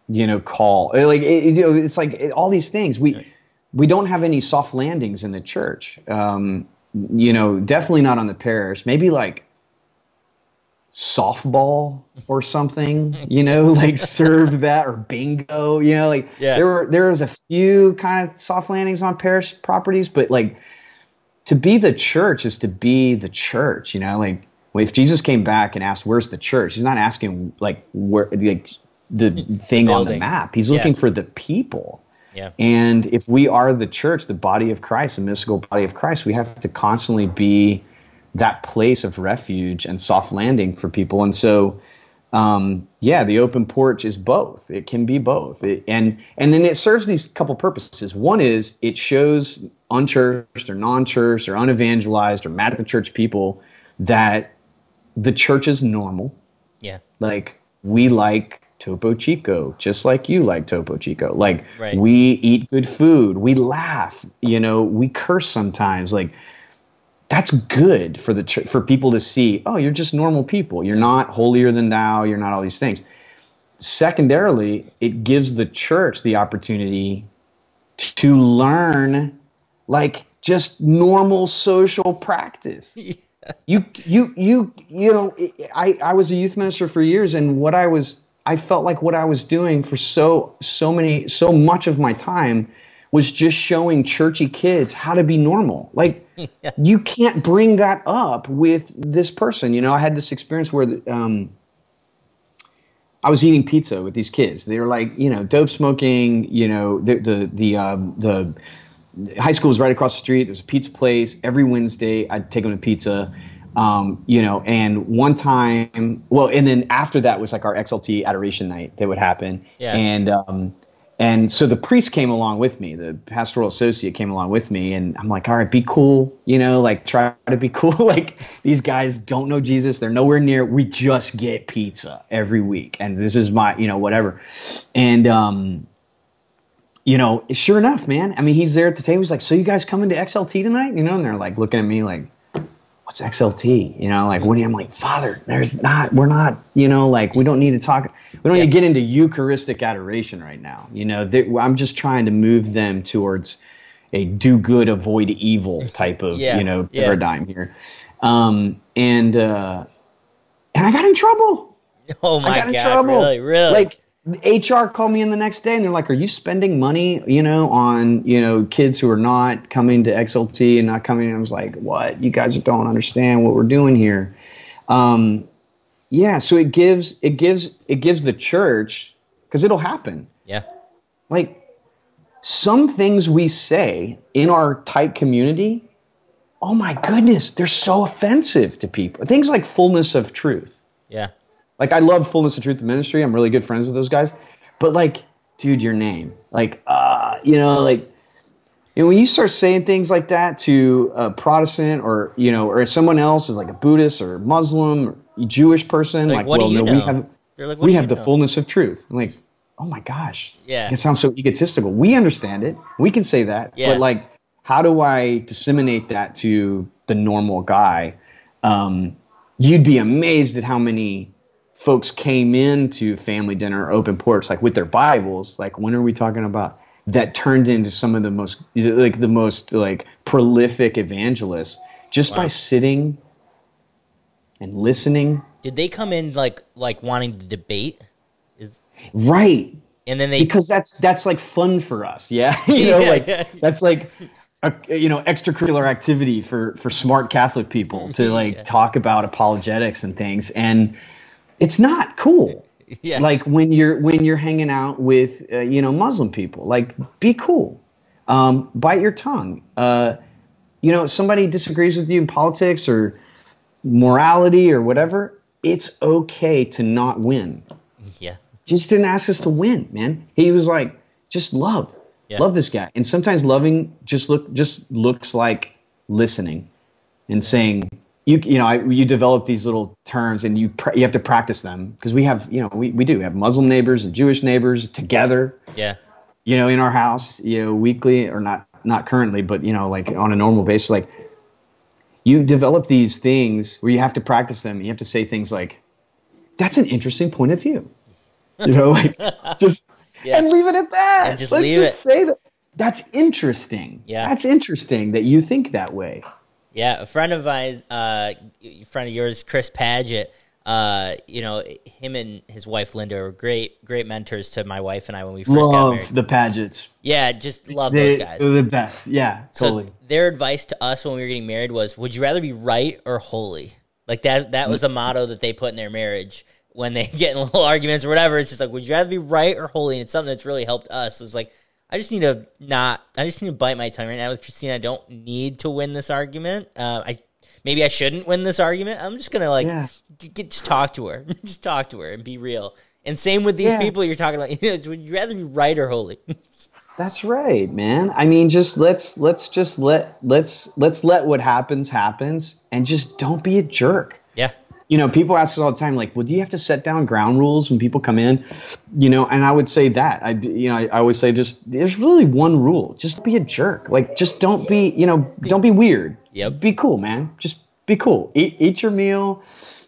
you know, call. Like it, you know, it's like it, all these things. We we don't have any soft landings in the church. Um, you know, definitely not on the parish. Maybe like softball or something, you know, like served that or bingo, you know, like yeah. there were there was a few kind of soft landings on parish properties, but like to be the church is to be the church, you know, like if Jesus came back and asked, "Where's the church?" He's not asking like where like the thing on the map. He's looking yeah. for the people. Yeah. And if we are the church, the body of Christ, the mystical body of Christ, we have to constantly be that place of refuge and soft landing for people. And so, um, yeah, the open porch is both. It can be both. It, and and then it serves these couple purposes. One is it shows unchurched or non-churched or unevangelized or mad at the church people that the church is normal. Yeah. Like we like Topo Chico, just like you like Topo Chico. Like right. we eat good food, we laugh, you know, we curse sometimes. Like that's good for the for people to see. Oh, you're just normal people. You're not holier than thou. You're not all these things. Secondarily, it gives the church the opportunity to learn, like just normal social practice. you you you you know I I was a youth minister for years and what I was I felt like what I was doing for so so many so much of my time was just showing churchy kids how to be normal. Like yeah. you can't bring that up with this person. You know, I had this experience where um, I was eating pizza with these kids. They were like, you know, dope smoking. You know, the the the um, the high school was right across the street. There was a pizza place every Wednesday. I'd take them to pizza. Um, you know, and one time, well, and then after that was like our XLT adoration night that would happen. Yeah. And um, and so the priest came along with me. The pastoral associate came along with me, and I'm like, all right, be cool. You know, like try to be cool. like these guys don't know Jesus. They're nowhere near. We just get pizza every week, and this is my, you know, whatever. And um, you know, sure enough, man. I mean, he's there at the table. He's like, "So you guys coming to XLT tonight?" You know, and they're like looking at me like, "What's XLT?" You know, like, "What do you?" I'm like, "Father, there's not. We're not. You know, like, we don't need to talk. We don't yeah. need to get into Eucharistic adoration right now. You know, I'm just trying to move them towards a do good, avoid evil type of yeah. you know paradigm yeah. here. Um, and uh, and I got in trouble. Oh my god. I got in god! Trouble. Really, really? Like HR called me in the next day and they're like, "Are you spending money, you know, on you know kids who are not coming to XLT and not coming?" And I was like, "What? You guys don't understand what we're doing here." Um, yeah, so it gives it gives it gives the church because it'll happen. Yeah, like some things we say in our tight community. Oh my goodness, they're so offensive to people. Things like fullness of truth. Yeah like I love Fullness of Truth Ministry. I'm really good friends with those guys. But like, dude, your name, like, uh, you know, like, you know, when you start saying things like that to a Protestant or you know, or someone else is like a Buddhist or Muslim or Jewish person, like, like well, no, know? we have like, we have the know? fullness of truth. I'm like, oh my gosh, yeah, it sounds so egotistical. We understand it. We can say that, yeah. but like, how do I disseminate that to the normal guy? Um, you'd be amazed at how many folks came into family dinner or open porch like with their Bibles. Like when are we talking about? That turned into some of the most like the most like prolific evangelists just wow. by sitting and listening. Did they come in like like wanting to debate? Is right. And then they because that's that's like fun for us, yeah. you know, like that's like a, you know extracurricular activity for for smart Catholic people to like yeah. talk about apologetics and things, and it's not cool. Yeah. Like when you're when you're hanging out with uh, you know Muslim people, like be cool, um, bite your tongue. Uh, you know, somebody disagrees with you in politics or morality or whatever. It's okay to not win. Yeah. Just didn't ask us to win, man. He was like, just love, yeah. love this guy. And sometimes loving just look just looks like listening and saying, you you know I, you develop these little terms and you pr- you have to practice them because we have you know we, we do we have Muslim neighbors and Jewish neighbors together. Yeah. You know, in our house, you know, weekly or not not currently, but you know, like on a normal basis, like you develop these things where you have to practice them. You have to say things like, "That's an interesting point of view," you know, like just yeah. and leave it at that. And just Let's leave just it. Say that. That's interesting. Yeah, that's interesting that you think that way. Yeah, a friend of mine, uh, friend of yours, Chris Padgett. Uh, you know, him and his wife Linda were great, great mentors to my wife and I when we first love got married. the Padgetts. Yeah, just love they, those guys. They're the best. Yeah, totally. So their advice to us when we were getting married was, "Would you rather be right or holy?" Like that. That was a motto that they put in their marriage when they get in little arguments or whatever. It's just like, "Would you rather be right or holy?" And it's something that's really helped us. It's like, I just need to not. I just need to bite my tongue right now with Christina. I don't need to win this argument. Uh, I maybe I shouldn't win this argument. I'm just gonna like yeah. get, just talk to her, just talk to her and be real. And same with these yeah. people you're talking about. You know, would you rather be right or holy? That's right, man. I mean, just let's let's just let let's let's let what happens happens, and just don't be a jerk you know, people ask us all the time, like, well, do you have to set down ground rules when people come in? You know, and I would say that. I, you know, I, I always say just there's really one rule: just be a jerk. Like, just don't be, you know, don't be weird. Yep. Be cool, man. Just be cool. Eat, eat your meal.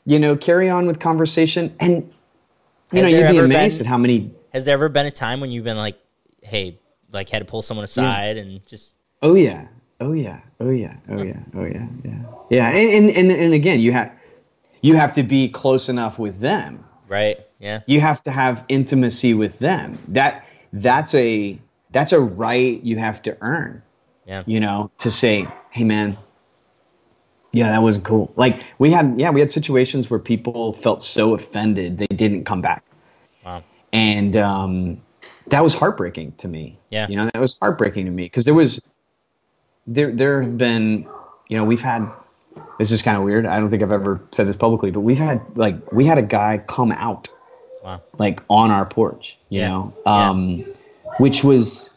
You know, carry on with conversation, and you has know, you'd be amazed been, at how many. Has there ever been a time when you've been like, hey, like had to pull someone aside yeah. and just? Oh yeah. Oh yeah. Oh yeah. Oh yeah. Oh yeah. Yeah. Yeah. And and and, and again, you have you have to be close enough with them. Right. Yeah. You have to have intimacy with them. That that's a that's a right you have to earn. Yeah. You know, to say, "Hey man, yeah, that wasn't cool." Like we had yeah, we had situations where people felt so offended they didn't come back. Wow. And um that was heartbreaking to me. Yeah. You know, that was heartbreaking to me because there was there there have been, you know, we've had this is kind of weird. I don't think I've ever said this publicly, but we've had like we had a guy come out, wow. like on our porch, you yeah. know, um, yeah. which was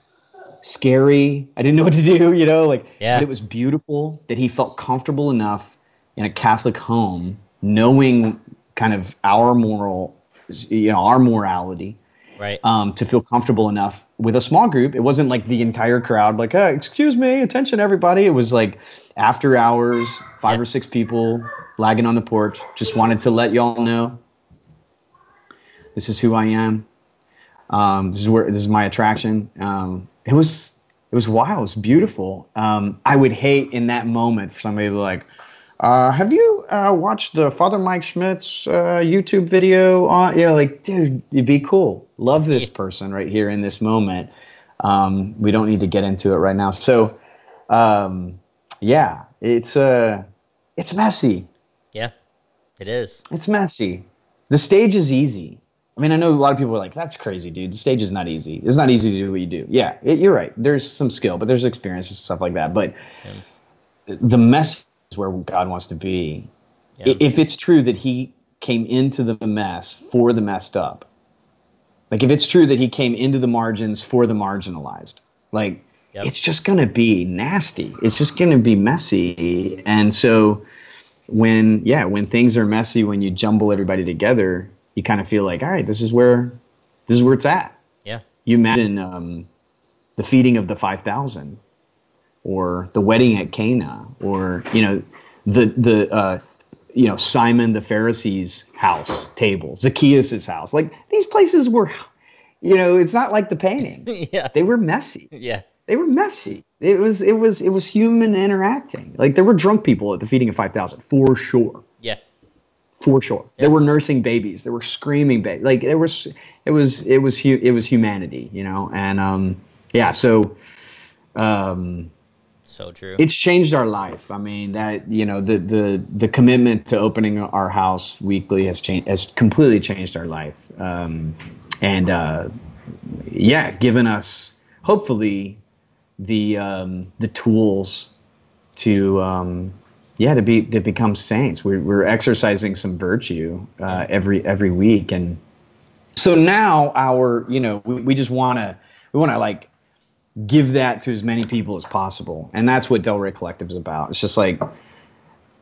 scary. I didn't know what to do, you know, like yeah. but it was beautiful that he felt comfortable enough in a Catholic home, knowing kind of our moral, you know, our morality, right? Um, to feel comfortable enough with a small group. It wasn't like the entire crowd, like, excuse me, attention, everybody. It was like after hours, five or six people lagging on the porch. Just wanted to let y'all know this is who I am. Um, this is where this is my attraction. Um, it was it was wild. It was beautiful. Um, I would hate in that moment for somebody to like, uh, "Have you uh, watched the Father Mike Schmitz uh, YouTube video?" On you know, like, dude, it'd be cool. Love this person right here in this moment. Um, we don't need to get into it right now. So, um, yeah, it's uh, it's messy. Yeah, it is. It's messy. The stage is easy. I mean, I know a lot of people are like, "That's crazy, dude. The stage is not easy. It's not easy to do what you do." Yeah, it, you're right. There's some skill, but there's experience and stuff like that. But yeah. the mess is where God wants to be. Yeah. If it's true that He came into the mess for the messed up, like if it's true that He came into the margins for the marginalized, like Yep. It's just going to be nasty. It's just going to be messy. And so when yeah, when things are messy, when you jumble everybody together, you kind of feel like, all right, this is where this is where it's at. Yeah. You imagine um, the feeding of the five thousand, or the wedding at Cana, or you know, the the uh, you know Simon the Pharisee's house table, Zacchaeus' house. Like these places were, you know, it's not like the painting. yeah. They were messy. Yeah. They were messy. It was it was it was human interacting. Like there were drunk people at the feeding of five thousand for sure, Yeah. for sure. There were nursing babies. There were screaming babies. Like there was it was it was hu- it was humanity, you know. And um, yeah, so um, So true. it's changed our life. I mean that you know the the the commitment to opening our house weekly has changed has completely changed our life, um, and uh, yeah, given us hopefully the um, the tools to um, yeah to be to become saints. We're, we're exercising some virtue uh, every every week, and so now our you know we, we just want to we want to like give that to as many people as possible. And that's what Del Rey Collective is about. It's just like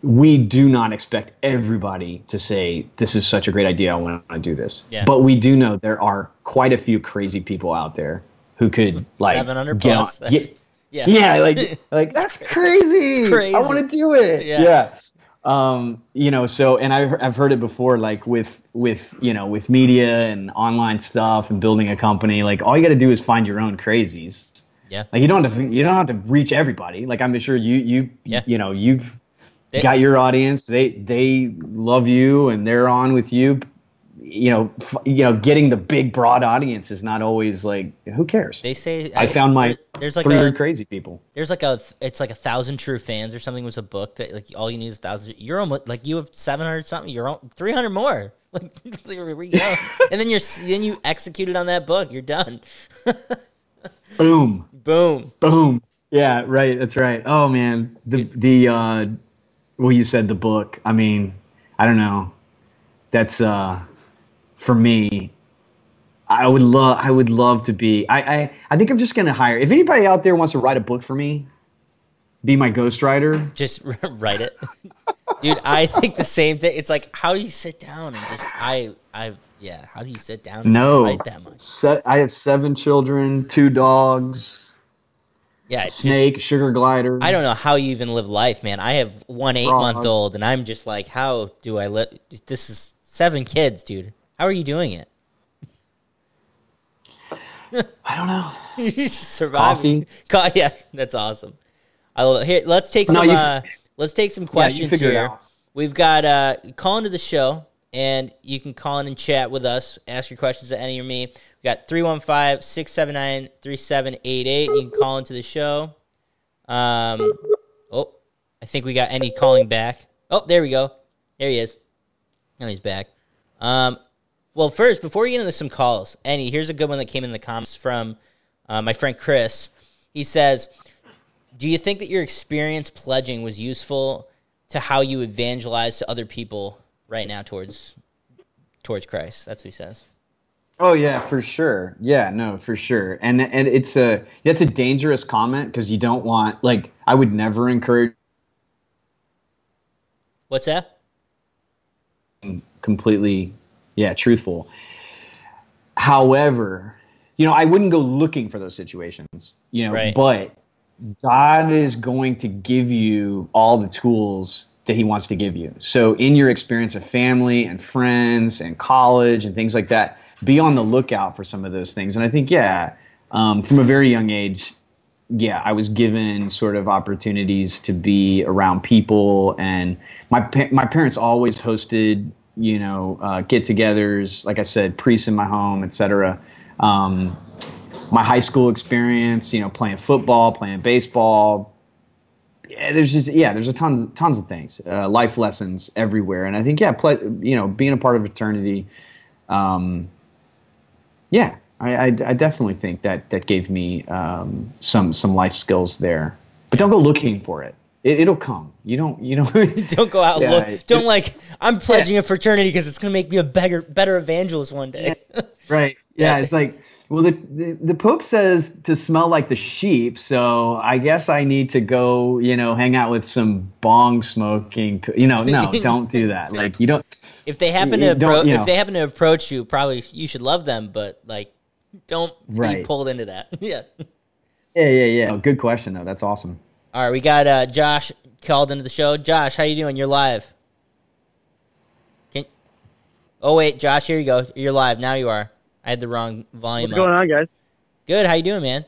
we do not expect everybody to say this is such a great idea. I want to do this. Yeah. But we do know there are quite a few crazy people out there who could like 700 get plus. on. Get, yeah. yeah, like like that's crazy. Crazy. I want to do it. Yeah. Yeah. Um, you know, so and I've I've heard it before, like with with you know with media and online stuff and building a company. Like all you got to do is find your own crazies. Yeah. Like you don't have to you don't have to reach everybody. Like I'm sure you you Yeah. you know you've They- got your audience. They they love you and they're on with you. You know, f- you know, getting the big broad audience is not always like who cares. They say I found my there- there's like 300 a crazy people. there's like a it's like a thousand true fans or something was a book that like all you need is a thousand. You're almost like you have seven hundred something. You're on three hundred more. Like we go. and then you're then you executed on that book. You're done. Boom. Boom. Boom. Yeah, right. That's right. Oh man, the the uh, well, you said the book. I mean, I don't know. That's uh, for me. I would love. I would love to be. I, I I think I'm just gonna hire. If anybody out there wants to write a book for me, be my ghostwriter. Just write it, dude. I think the same thing. It's like how do you sit down and just I I yeah. How do you sit down and No, write that much? Se- I have seven children, two dogs, Yeah, it's just, snake, sugar glider. I don't know how you even live life, man. I have one eight month old, and I'm just like, how do I live? This is seven kids, dude. How are you doing it? I don't know. you survive. Coffee. Co- yeah, that's awesome. I love it. Here, let's take No, some. you- uh, let's take some questions it here. We've got uh, call into the show, and you can call in and chat with us. Ask your questions to Ennie or me. We got 315-679-3788. You can call into the show. Um, oh, I think we got Ennie calling back. Oh, there we go. There he is. Now he's back. Um, well, first, before we get into some calls, Ennie here's a good one that came in the comments from uh, my friend Chris. He says, "Do you think that your experience pledging was useful to how you evangelize to other people right now towards towards Christ?" That's what he says. Oh yeah, for sure. Yeah, no, for sure. And and it's a it's a dangerous comment because you don't want like I would never encourage What's that? completely yeah, truthful. However, you know, I wouldn't go looking for those situations, you know, Right. but God is going to give you all the tools that he wants to give you. So in your experience of family and friends and college and things like that, be on the lookout for some of those things. And I think, yeah, um, from a very young age, yeah, I was given sort of opportunities to be around people, and my pa- my parents always hosted, you know, uh, get-togethers. Like I said, priests in my home, etc. Um, my high school experience, you know, playing football, playing baseball. Yeah, there's just yeah, there's a tons tons of things, uh, life lessons everywhere, and I think yeah, play, you know, being a part of eternity, um, yeah, I, I, I definitely think that that gave me um, some some life skills there. But don't go looking for it. it it'll come. You don't you don't. Don't go out. Yeah, look, don't like. I'm pledging a fraternity because it's gonna make me a better better evangelist one day. right. Yeah. Yeah, it's like well, the, the the Pope says to smell like the sheep, so I guess I need to go, you know, hang out with some bong smoking. You know, no, don't do that. Like you don't. If they happen to appro- you if they happen to approach you, probably you should love them, but like, don't be pulled into that. yeah. Yeah, yeah, yeah. Oh, good question though. That's awesome. All right, we got uh, Josh called into the show. Josh, how you doing? You're live. Can Oh wait, Josh, here you go. You're live. Now you are. I had the wrong volume. What's going up. on, guys? Good. How you doing, man?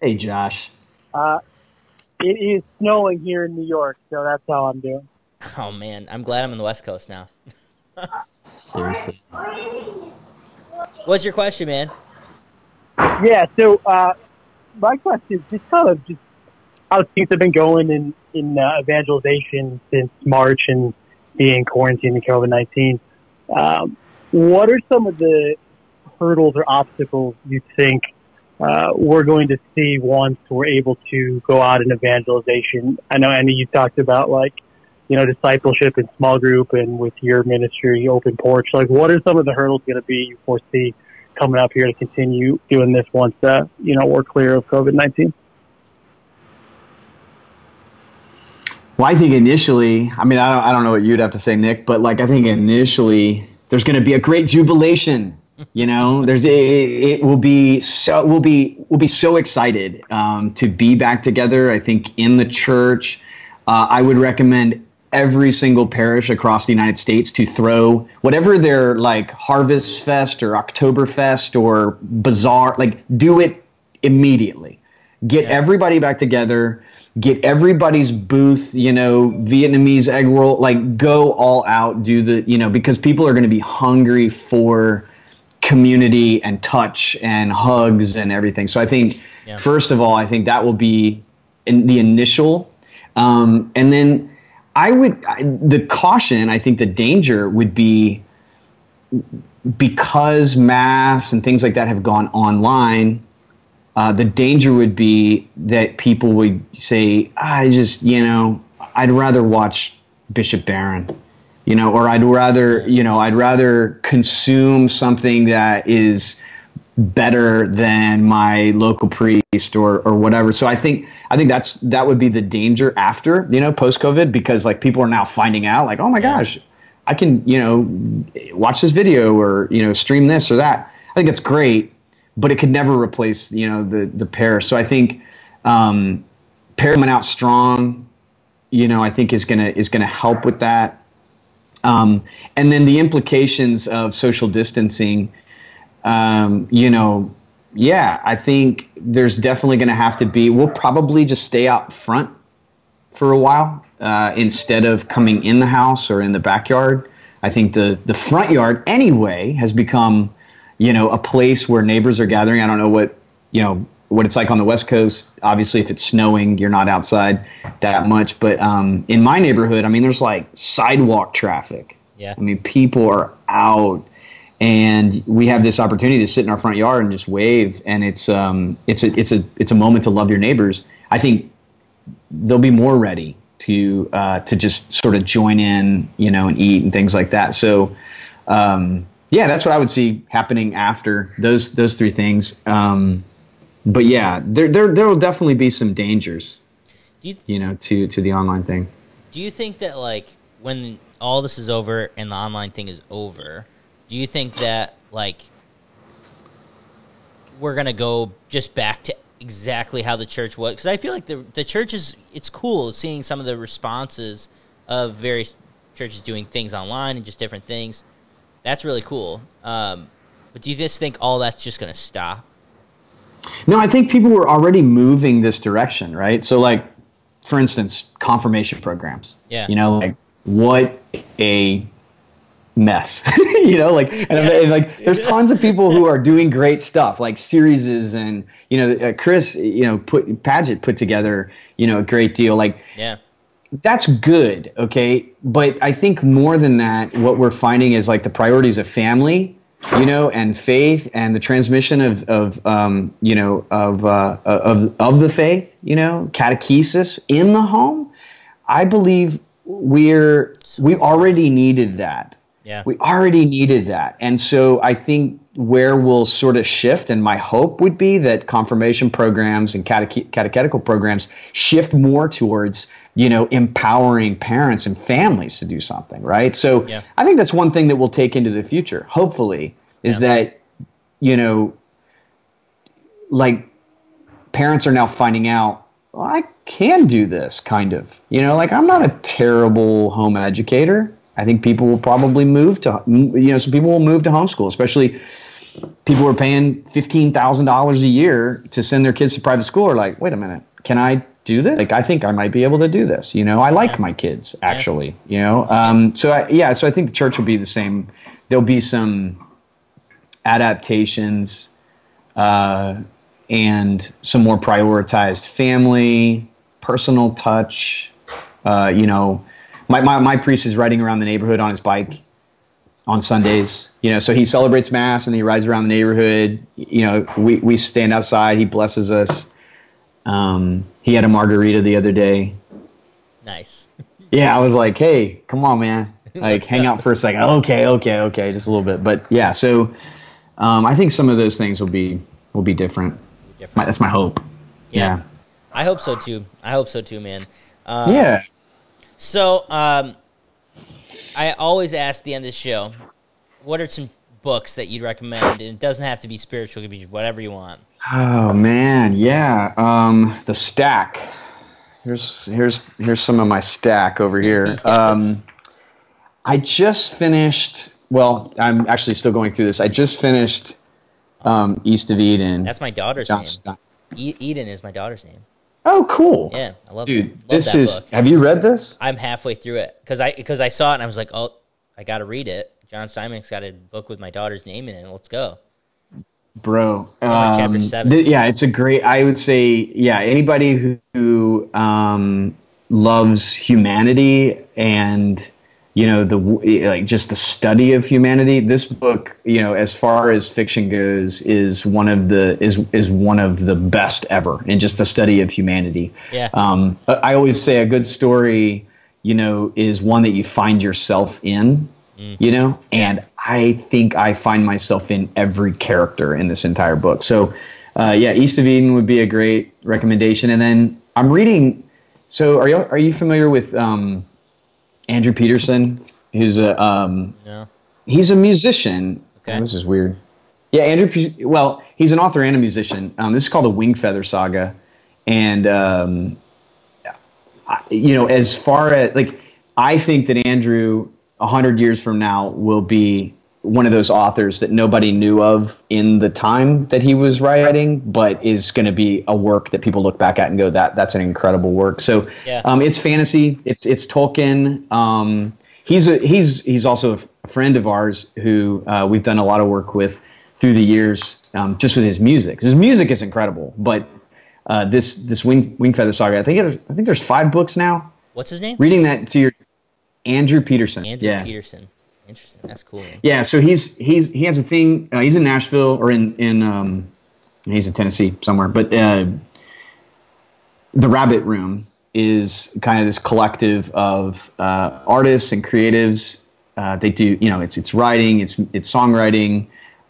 Hey, Josh. Uh, it is snowing here in New York, so that's how I'm doing. Oh man, I'm glad I'm on the West Coast now. Seriously. What's your question, man? Yeah. So uh, my question is just kind of just how things have been going in in uh, evangelization since March and being quarantined in COVID nineteen. Um, what are some of the hurdles or obstacles you think uh, we're going to see once we're able to go out in evangelization? I know, Andy, you talked about like you know discipleship in small group and with your ministry, open porch. Like, what are some of the hurdles going to be you foresee coming up here to continue doing this once uh, you know we're clear of COVID nineteen? Well, I think initially, I mean, I don't, I don't know what you'd have to say, Nick, but like, I think initially there's going to be a great jubilation. You know, there's it, it will be so we'll be we'll be so excited um, to be back together. I think in the church, uh, I would recommend every single parish across the United States to throw whatever their like Harvest Fest or Oktoberfest or Bazaar, like do it immediately. Get everybody back together. Get everybody's booth, you know, Vietnamese egg roll, like go all out, do the, you know, because people are going to be hungry for community and touch and hugs and everything. So I think, Yeah. first of all, I think that will be in the initial. Um, and then I would, I, the caution, I think the danger would be because mass and things like that have gone online. Uh, the danger would be that people would say, I just, you know, I'd rather watch Bishop Barron, you know, or I'd rather, you know, I'd rather consume something that is better than my local priest or, or whatever. So I think I think that's that would be the danger after, you know, post COVID because like people are now finding out like, oh my gosh, I can, you know, watch this video or, you know, stream this or that. I think it's great, but it could never replace, you know, the the pair. So I think um parish coming out strong, you know, I think is gonna is gonna help with that. Um, and then the implications of social distancing, um, you know, yeah, I think there's definitely going to have to be. We'll probably just stay out front for a while uh, instead of coming in the house or in the backyard. I think the the front yard anyway has become, you know, a place where neighbors are gathering. I don't know what you know what it's like on the West Coast. Obviously, if it's snowing, you're not outside that much. But um, in my neighborhood, I mean, there's like sidewalk traffic. Yeah. I mean, people are out, and we have this opportunity to sit in our front yard and just wave, and it's um, it's a it's a it's a moment to love your neighbors. I think they'll be more ready to uh, to just sort of join in, you know, and eat and things like that. So, um, yeah, that's what I would see happening after those those three things. Um, but yeah, there there there will definitely be some dangers, Do you, you know, to to the online thing. do you think that like when all this is over and the online thing is over, do you think that like we're gonna go just back to exactly how the church was? Because I feel like the the church is it's cool seeing some of the responses of various churches doing things online and just different things. That's really cool. Um, but do you just think all that's just gonna stop? No, I think people were already moving this direction, right? So, like, for instance, confirmation programs. Yeah. You know, like what a mess. you know, like and, and, like there's tons of people who are doing great stuff, like series and you know, uh, Chris, you know, put Padgett put together, you know, a great deal. Like Yeah. that's good, okay? But I think more than that, what we're finding is like the priorities of family, you know, and faith, and the transmission of of um, you know of uh, of of the faith, you know, catechesis in the home. I believe we're we already needed that. Yeah. We already needed that. And so I think where we'll sort of shift, and my hope would be that confirmation programs and cateche- catechetical programs shift more towards, you know, empowering parents and families to do something, right? So Yeah. I think that's one thing that we'll take into the future, hopefully, is Yeah. that, you know, like parents are now finding out, well, I can do this kind of, you know, like I'm not a terrible home educator. I think people will probably move to you know some people will move to homeschool, especially people who are paying fifteen thousand dollars a year to send their kids to private school. Are like, wait a minute, can I do this? Like, I think I might be able to do this. You know, I like my kids actually. You know, um, so I, yeah, so I think the church will be the same. There'll be some adaptations uh, and some more prioritized family, personal touch. Uh, you know, my, my, my priest is riding around the neighborhood on his bike on Sundays. You know, so he celebrates mass and he rides around the neighborhood. You know, we, we stand outside. He blesses us. Um, he had a margarita the other day. Nice. Yeah, I was like, hey, come on, man. Like, hang out for a second. Okay, okay, okay, just a little bit. But yeah, so um, I think some of those things will be will be different. Different. My, that's my hope. Yeah. Yeah. I hope so too. I hope so too, man. Uh, Yeah. So, um, I always ask at the end of the show, what are some books that you'd recommend? And it doesn't have to be spiritual; it could be whatever you want. Oh man, yeah. Um, the stack. Here's here's here's some of my stack over here. Yes. Um, I just finished. Well, I'm actually still going through this. I just finished um, East of Eden. That's my daughter's John name. Stein. E- Eden is my daughter's name. Oh, cool. Yeah, I love Dude, love this is. book. Have you read this? I'm halfway through it because I because I saw it and I was like, oh, I got to read it. John Steinbeck's got a book with my daughter's name in it. Let's go. bro. on chapter Um, seven. th- yeah, it's a great. I would say, yeah, anybody who, who um, loves humanity and you know the like just the study of humanity. This book, you know, as far as fiction goes, is one of the is is one of the best ever in just the study of humanity. Yeah. Um, I always say a good story, you know, is one that you find yourself in you know and i think i find myself in every character in this entire book so uh, yeah east of eden would be a great recommendation and then i'm reading so are you are you familiar with um, andrew peterson who's a um, No. he's a musician Okay. Oh, this is weird yeah andrew well he's an author and a musician um, this is called the wing feather saga and um, I- you know as far as like i think that andrew 100 years from now will be one of those authors that nobody knew of in the time that he was writing but is going to be a work that people look back at and go that that's an incredible work. So Yeah. um, it's fantasy. It's it's tolkien. Um, he's a, he's he's also a f- friend of ours who uh, we've done a lot of work with through the years um, just with his music. His music is incredible but uh, this this wing wing feather saga i think it, i think there's five books now. What's his name? reading that to your andrew peterson. Andrew yeah. Peterson. Interesting. That's cool. Man. yeah so he's he's he has a thing uh, he's in nashville or in in um he's in tennessee somewhere but uh the rabbit room is kind of this collective of uh, artists and creatives uh, they do you know it's it's writing it's it's songwriting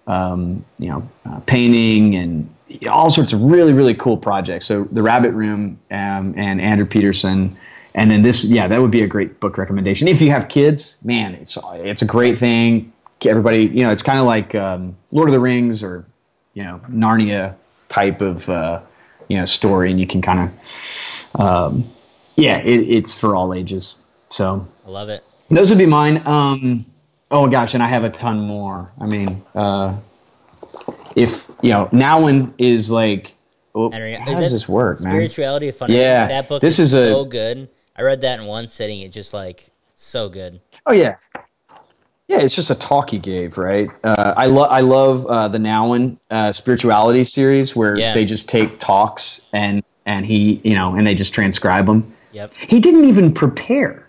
um, you know uh, painting and all sorts of really really cool projects so the rabbit room um, and andrew peterson and then this yeah that would be a great book recommendation if you have kids man it's it's a great thing everybody you know it's kind of like um, lord of the rings or you know narnia type of uh, you know story and you can kind of um, yeah it, it's for all ages so I love it. those would be mine. Um, oh gosh, and I have a ton more. I mean, uh, if you know, Nouwen is like, oh, how does this work, man? Spirituality of fun. Yeah, that book this is, is a- so good. I read that in one sitting. It just like so good. Oh yeah, yeah. It's just a talk he gave, right? Uh, I love I love uh, the Nouwen uh, spirituality series where Yeah. they just take talks and and he you know and they just transcribe them. Yep. He didn't even prepare.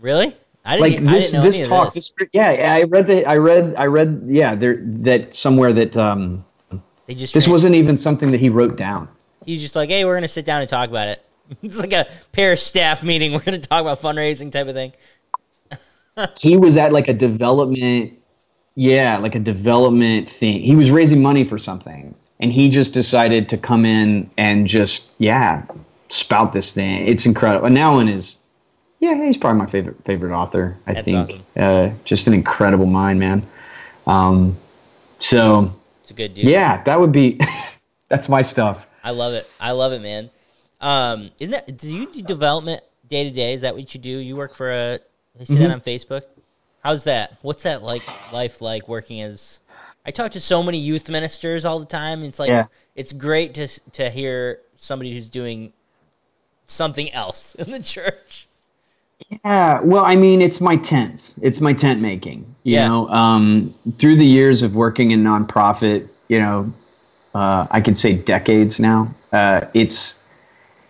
Really? I didn't. like I this didn't know this talk this. this yeah i read the i read i read yeah there that somewhere that um They just this wasn't even something that he wrote down He's just like, hey, we're gonna sit down and talk about it. It's like a pair staff meeting. We're gonna talk about fundraising type of thing. he was at like a development yeah like a development thing he was raising money for something and he just decided to come in and just yeah spout this thing it's incredible and Nouwen is yeah he's probably my favorite favorite author i That's think awesome. uh, just an incredible mind man um so It's a good dude. yeah that would be that's my stuff I love it. I love it, man. Um, isn't that? Do you do development day to day? Is that what you do? You work for a? I see that Mm-hmm. on Facebook. How's that? What's that like life like working as I talk to so many youth ministers all the time. It's like Yeah. it's great to to hear somebody who's doing something else in the church. Yeah, well, I mean, it's my tents. It's my tent making. You Yeah. know, um, through the years of working in nonprofit, you know, uh, I could say decades now. Uh, it's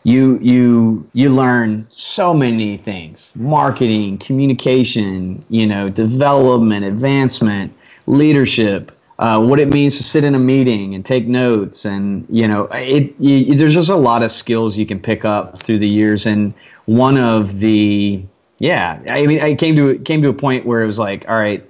you you you learn so many things: marketing, communication, you know, development, advancement, leadership. Uh, what it means to sit in a meeting and take notes, and you know, it you, there's just a lot of skills you can pick up through the years. And one of the yeah, I mean, I came to came to a point where it was like, all right,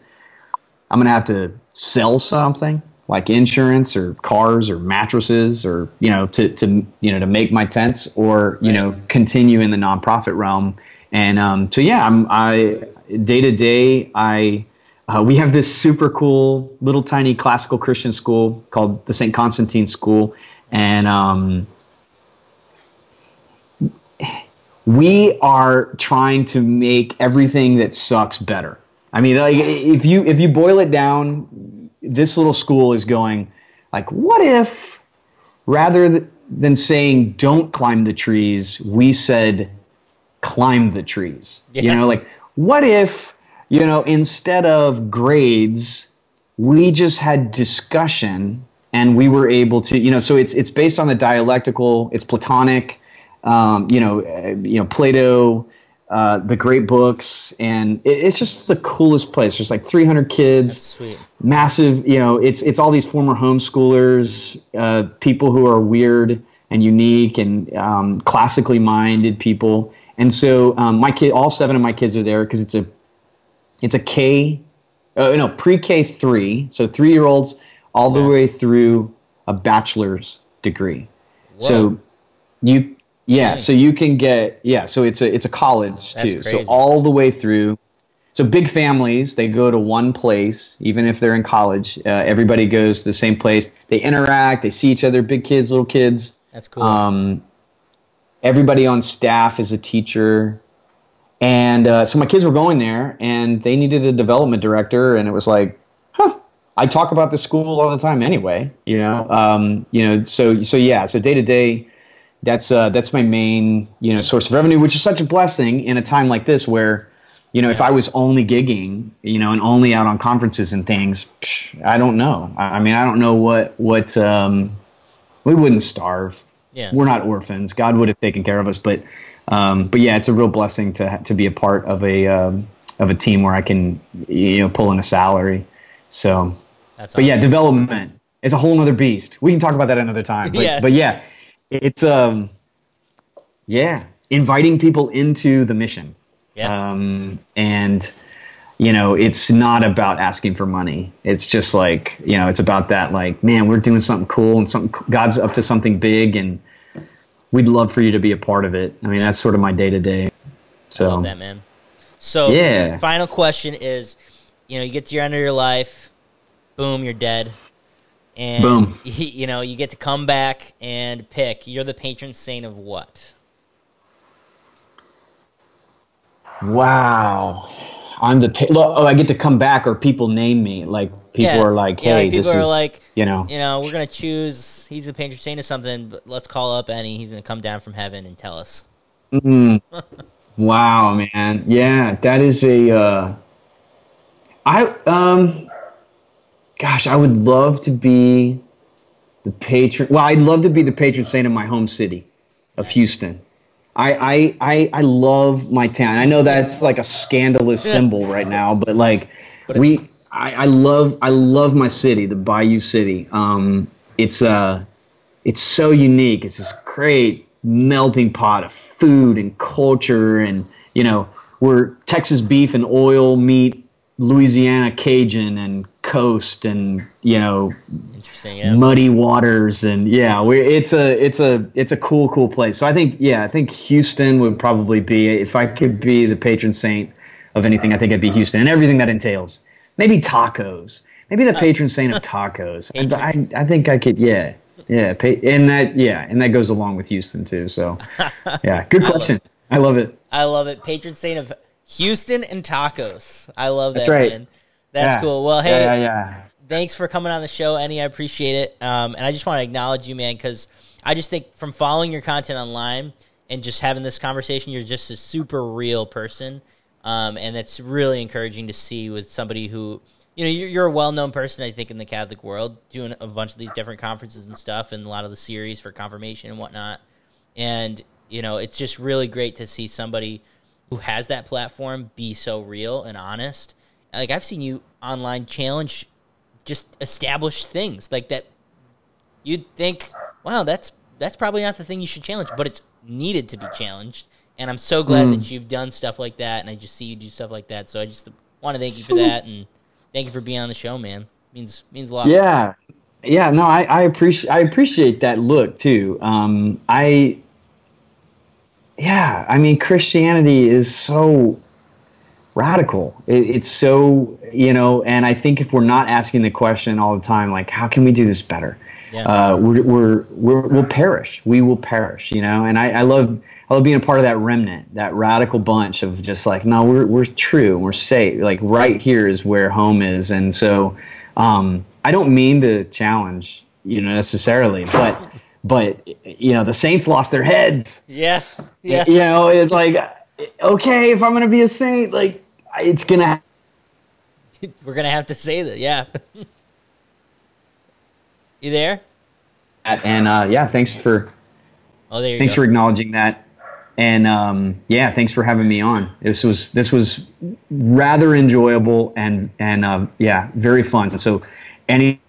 I'm gonna have to sell something like insurance or cars or mattresses or you know to to you know to make my tents or you know continue in the nonprofit realm. And um, so yeah, I'm I day to day I. Uh, we have this super cool little tiny classical Christian school called the St. Constantine School, and um, we are trying to make everything that sucks better. I mean, like if you if you boil it down, this little school is going like, what if rather th- than saying don't climb the trees, we said climb the trees. You know, like what if you know instead of grades, we just had discussion and we were able to you know so it's it's based on the dialectical, it's Platonic um, you know, uh, you know Plato, uh, the great books, and it, it's just the coolest place. There's like 300 kids, Sweet. massive. You know, it's it's all these former homeschoolers, uh, people who are weird and unique and um, classically minded people. And so um, my kid, all seven of my kids are there because it's a it's a K, uh, no pre K three, so three year olds all the way through a bachelor's degree. Whoa. So you yeah, Dang. so you can get yeah, so it's a it's a college That's too. So all the way through. So big families, they go to one place, even if they're in college. Uh, everybody goes to the same place. They interact. They see each other. Big kids, little kids. That's cool. Um, everybody on staff is a teacher. And uh, so my kids were going there, and they needed a development director, and it was like, huh. I talk about the school all the time anyway, you know. Um, you know, so so yeah, so day to day, that's uh, that's my main you know source of revenue, which is such a blessing in a time like this where, you know, if I was only gigging, you know, and only out on conferences and things, psh, I don't know. I, mean, I don't know what what um, we wouldn't starve yeah. we're not orphans. God would have taken care of us, but um, but yeah, it's a real blessing to to be a part of a um, of a team where I can you know pull in a salary. So, That's but yeah, development is a whole other beast. We can talk about that another time. But, Yeah. but yeah, it's um yeah inviting people into the mission. yeah. Um, and you know, it's not about asking for money. It's just like, you know, it's about that like, man, we're doing something cool and something God's up to something big and we'd love for you to be a part of it. I mean, that's sort of my day to day. So Love that, man. So, Yeah. final question is, you know, you get to your end of your life, boom, you're dead, and Boom. you know, you get to come back and pick. You're the patron saint of what? wow. I'm the pa- look, oh, I get to come back or people name me. Like people Yeah. are like, Yeah, hey, like, this people are is like, you know. You know, we're gonna choose. He's the patron saint of something, but let's call up Ennie He's gonna come down from heaven and tell us. Wow, man. Yeah, that is a. Uh, I um, gosh, I would love to be the patron. Well, I'd love to be the patron saint of my home city, of Houston. I I I, I love my town. I know that's like a scandalous symbol right now, but like But we, I, I love I love my city, the Bayou City. Um, it's uh, it's so unique. It's this great melting pot of food and culture, and you know, we're Texas beef and oil meet Louisiana Cajun and coast, and you know, Interesting. Yeah. muddy waters, and yeah, we it's a it's a it's a cool cool place. So I think yeah, I think Houston would probably be if I could be the patron saint of anything, I think it'd be Houston and everything that entails. Maybe tacos. Maybe the uh, patron saint of tacos. I, I, I think I could. Yeah, yeah. And that yeah, and that goes along with Houston too. So yeah, good question. I love it. I love it. Patron saint of Houston and tacos. I love that. That's right. Man. That's Yeah. cool. Well, hey, Yeah, yeah, yeah. thanks for coming on the show, Ennie. I appreciate it. Um, and I just want to acknowledge you, man, because I just think from following your content online and just having this conversation, you're just a super real person. Um, and it's really encouraging to see with somebody who, you know, you're, you're a well known person, I think, in the Catholic world, doing a bunch of these different conferences and stuff, and a lot of the series for confirmation and whatnot. And, you know, it's just really great to see somebody who has that platform be so real and honest. Like, I've seen you online challenge just established things like that you'd think wow that's that's probably not the thing you should challenge but it's needed to be challenged and i'm so glad that you've done stuff like that and i just see you do stuff like that so i just want to thank you for that and thank you for being on the show man means means a lot Yeah, yeah. No, I, I appreciate I appreciate that look too. Um, I, yeah. I mean, Christianity is so radical. It, it's so you know, and I think if we're not asking the question all the time, like, how can we do this better? Yeah. Uh, we're, we're, we're, we'll perish. We will perish, you know? And I, I love, I love being a part of that remnant, that radical bunch of just like, no, we're, we're true. We're safe. Like right here is where home is. And so, um, I don't mean to challenge, you know, necessarily, but, but, you know, the saints lost their heads. yeah yeah. You know, it's like, okay, if I'm going to be a saint, like, it's going to we're gonna have to say that yeah. You there? And uh, yeah, thanks for oh there you thanks go. for acknowledging that. And um, yeah thanks for having me on. This was this was rather enjoyable and and uh, yeah very fun. So Ennie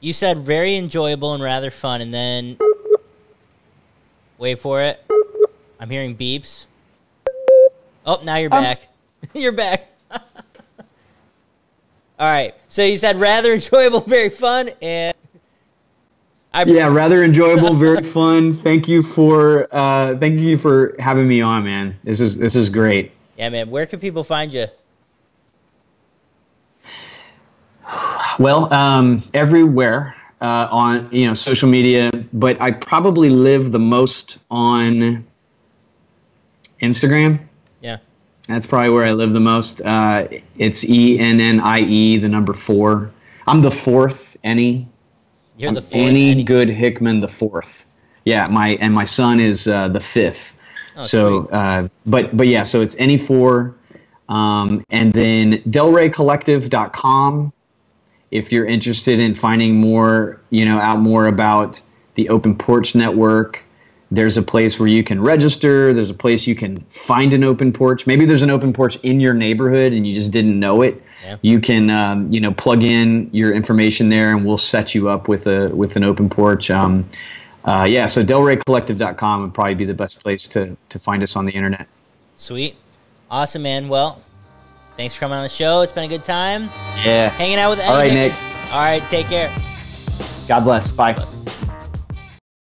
you, said very enjoyable and rather fun and then wait for it. I'm hearing beeps. Oh now you're Um, back. You're back. All right. So you said rather enjoyable very fun and I, yeah rather enjoyable very fun. Thank you for uh, thank you for having me on man. This is this is great. Yeah man. Where can people find you Well, um, everywhere uh, on you know social media, but I probably live the most on Instagram. yeah That's probably where I live the most. Uh, it's E N N I E, the number four. I'm the fourth Ennie. you're I'm the fourth Ennie. Good Hickman the fourth. Yeah, my and my son is uh, the fifth. Oh, so, uh, but but yeah, so it's Ennie four, um, and then DelReyCollective.com. If you're interested in finding more, you know, out more about the Open Porch Network, there's a place where you can register. There's a place you can find an open porch. Maybe there's an open porch in your neighborhood and you just didn't know it. Yeah. You can, um, you know, plug in your information there, and we'll set you up with a with an open porch. Um, uh, yeah, so DelReyCollective.com would probably be the best place to to find us on the internet. sweet awesome man well thanks for coming on the show it's been a good time Yeah. hanging out with All right, Nick. all right take care God bless. Bye.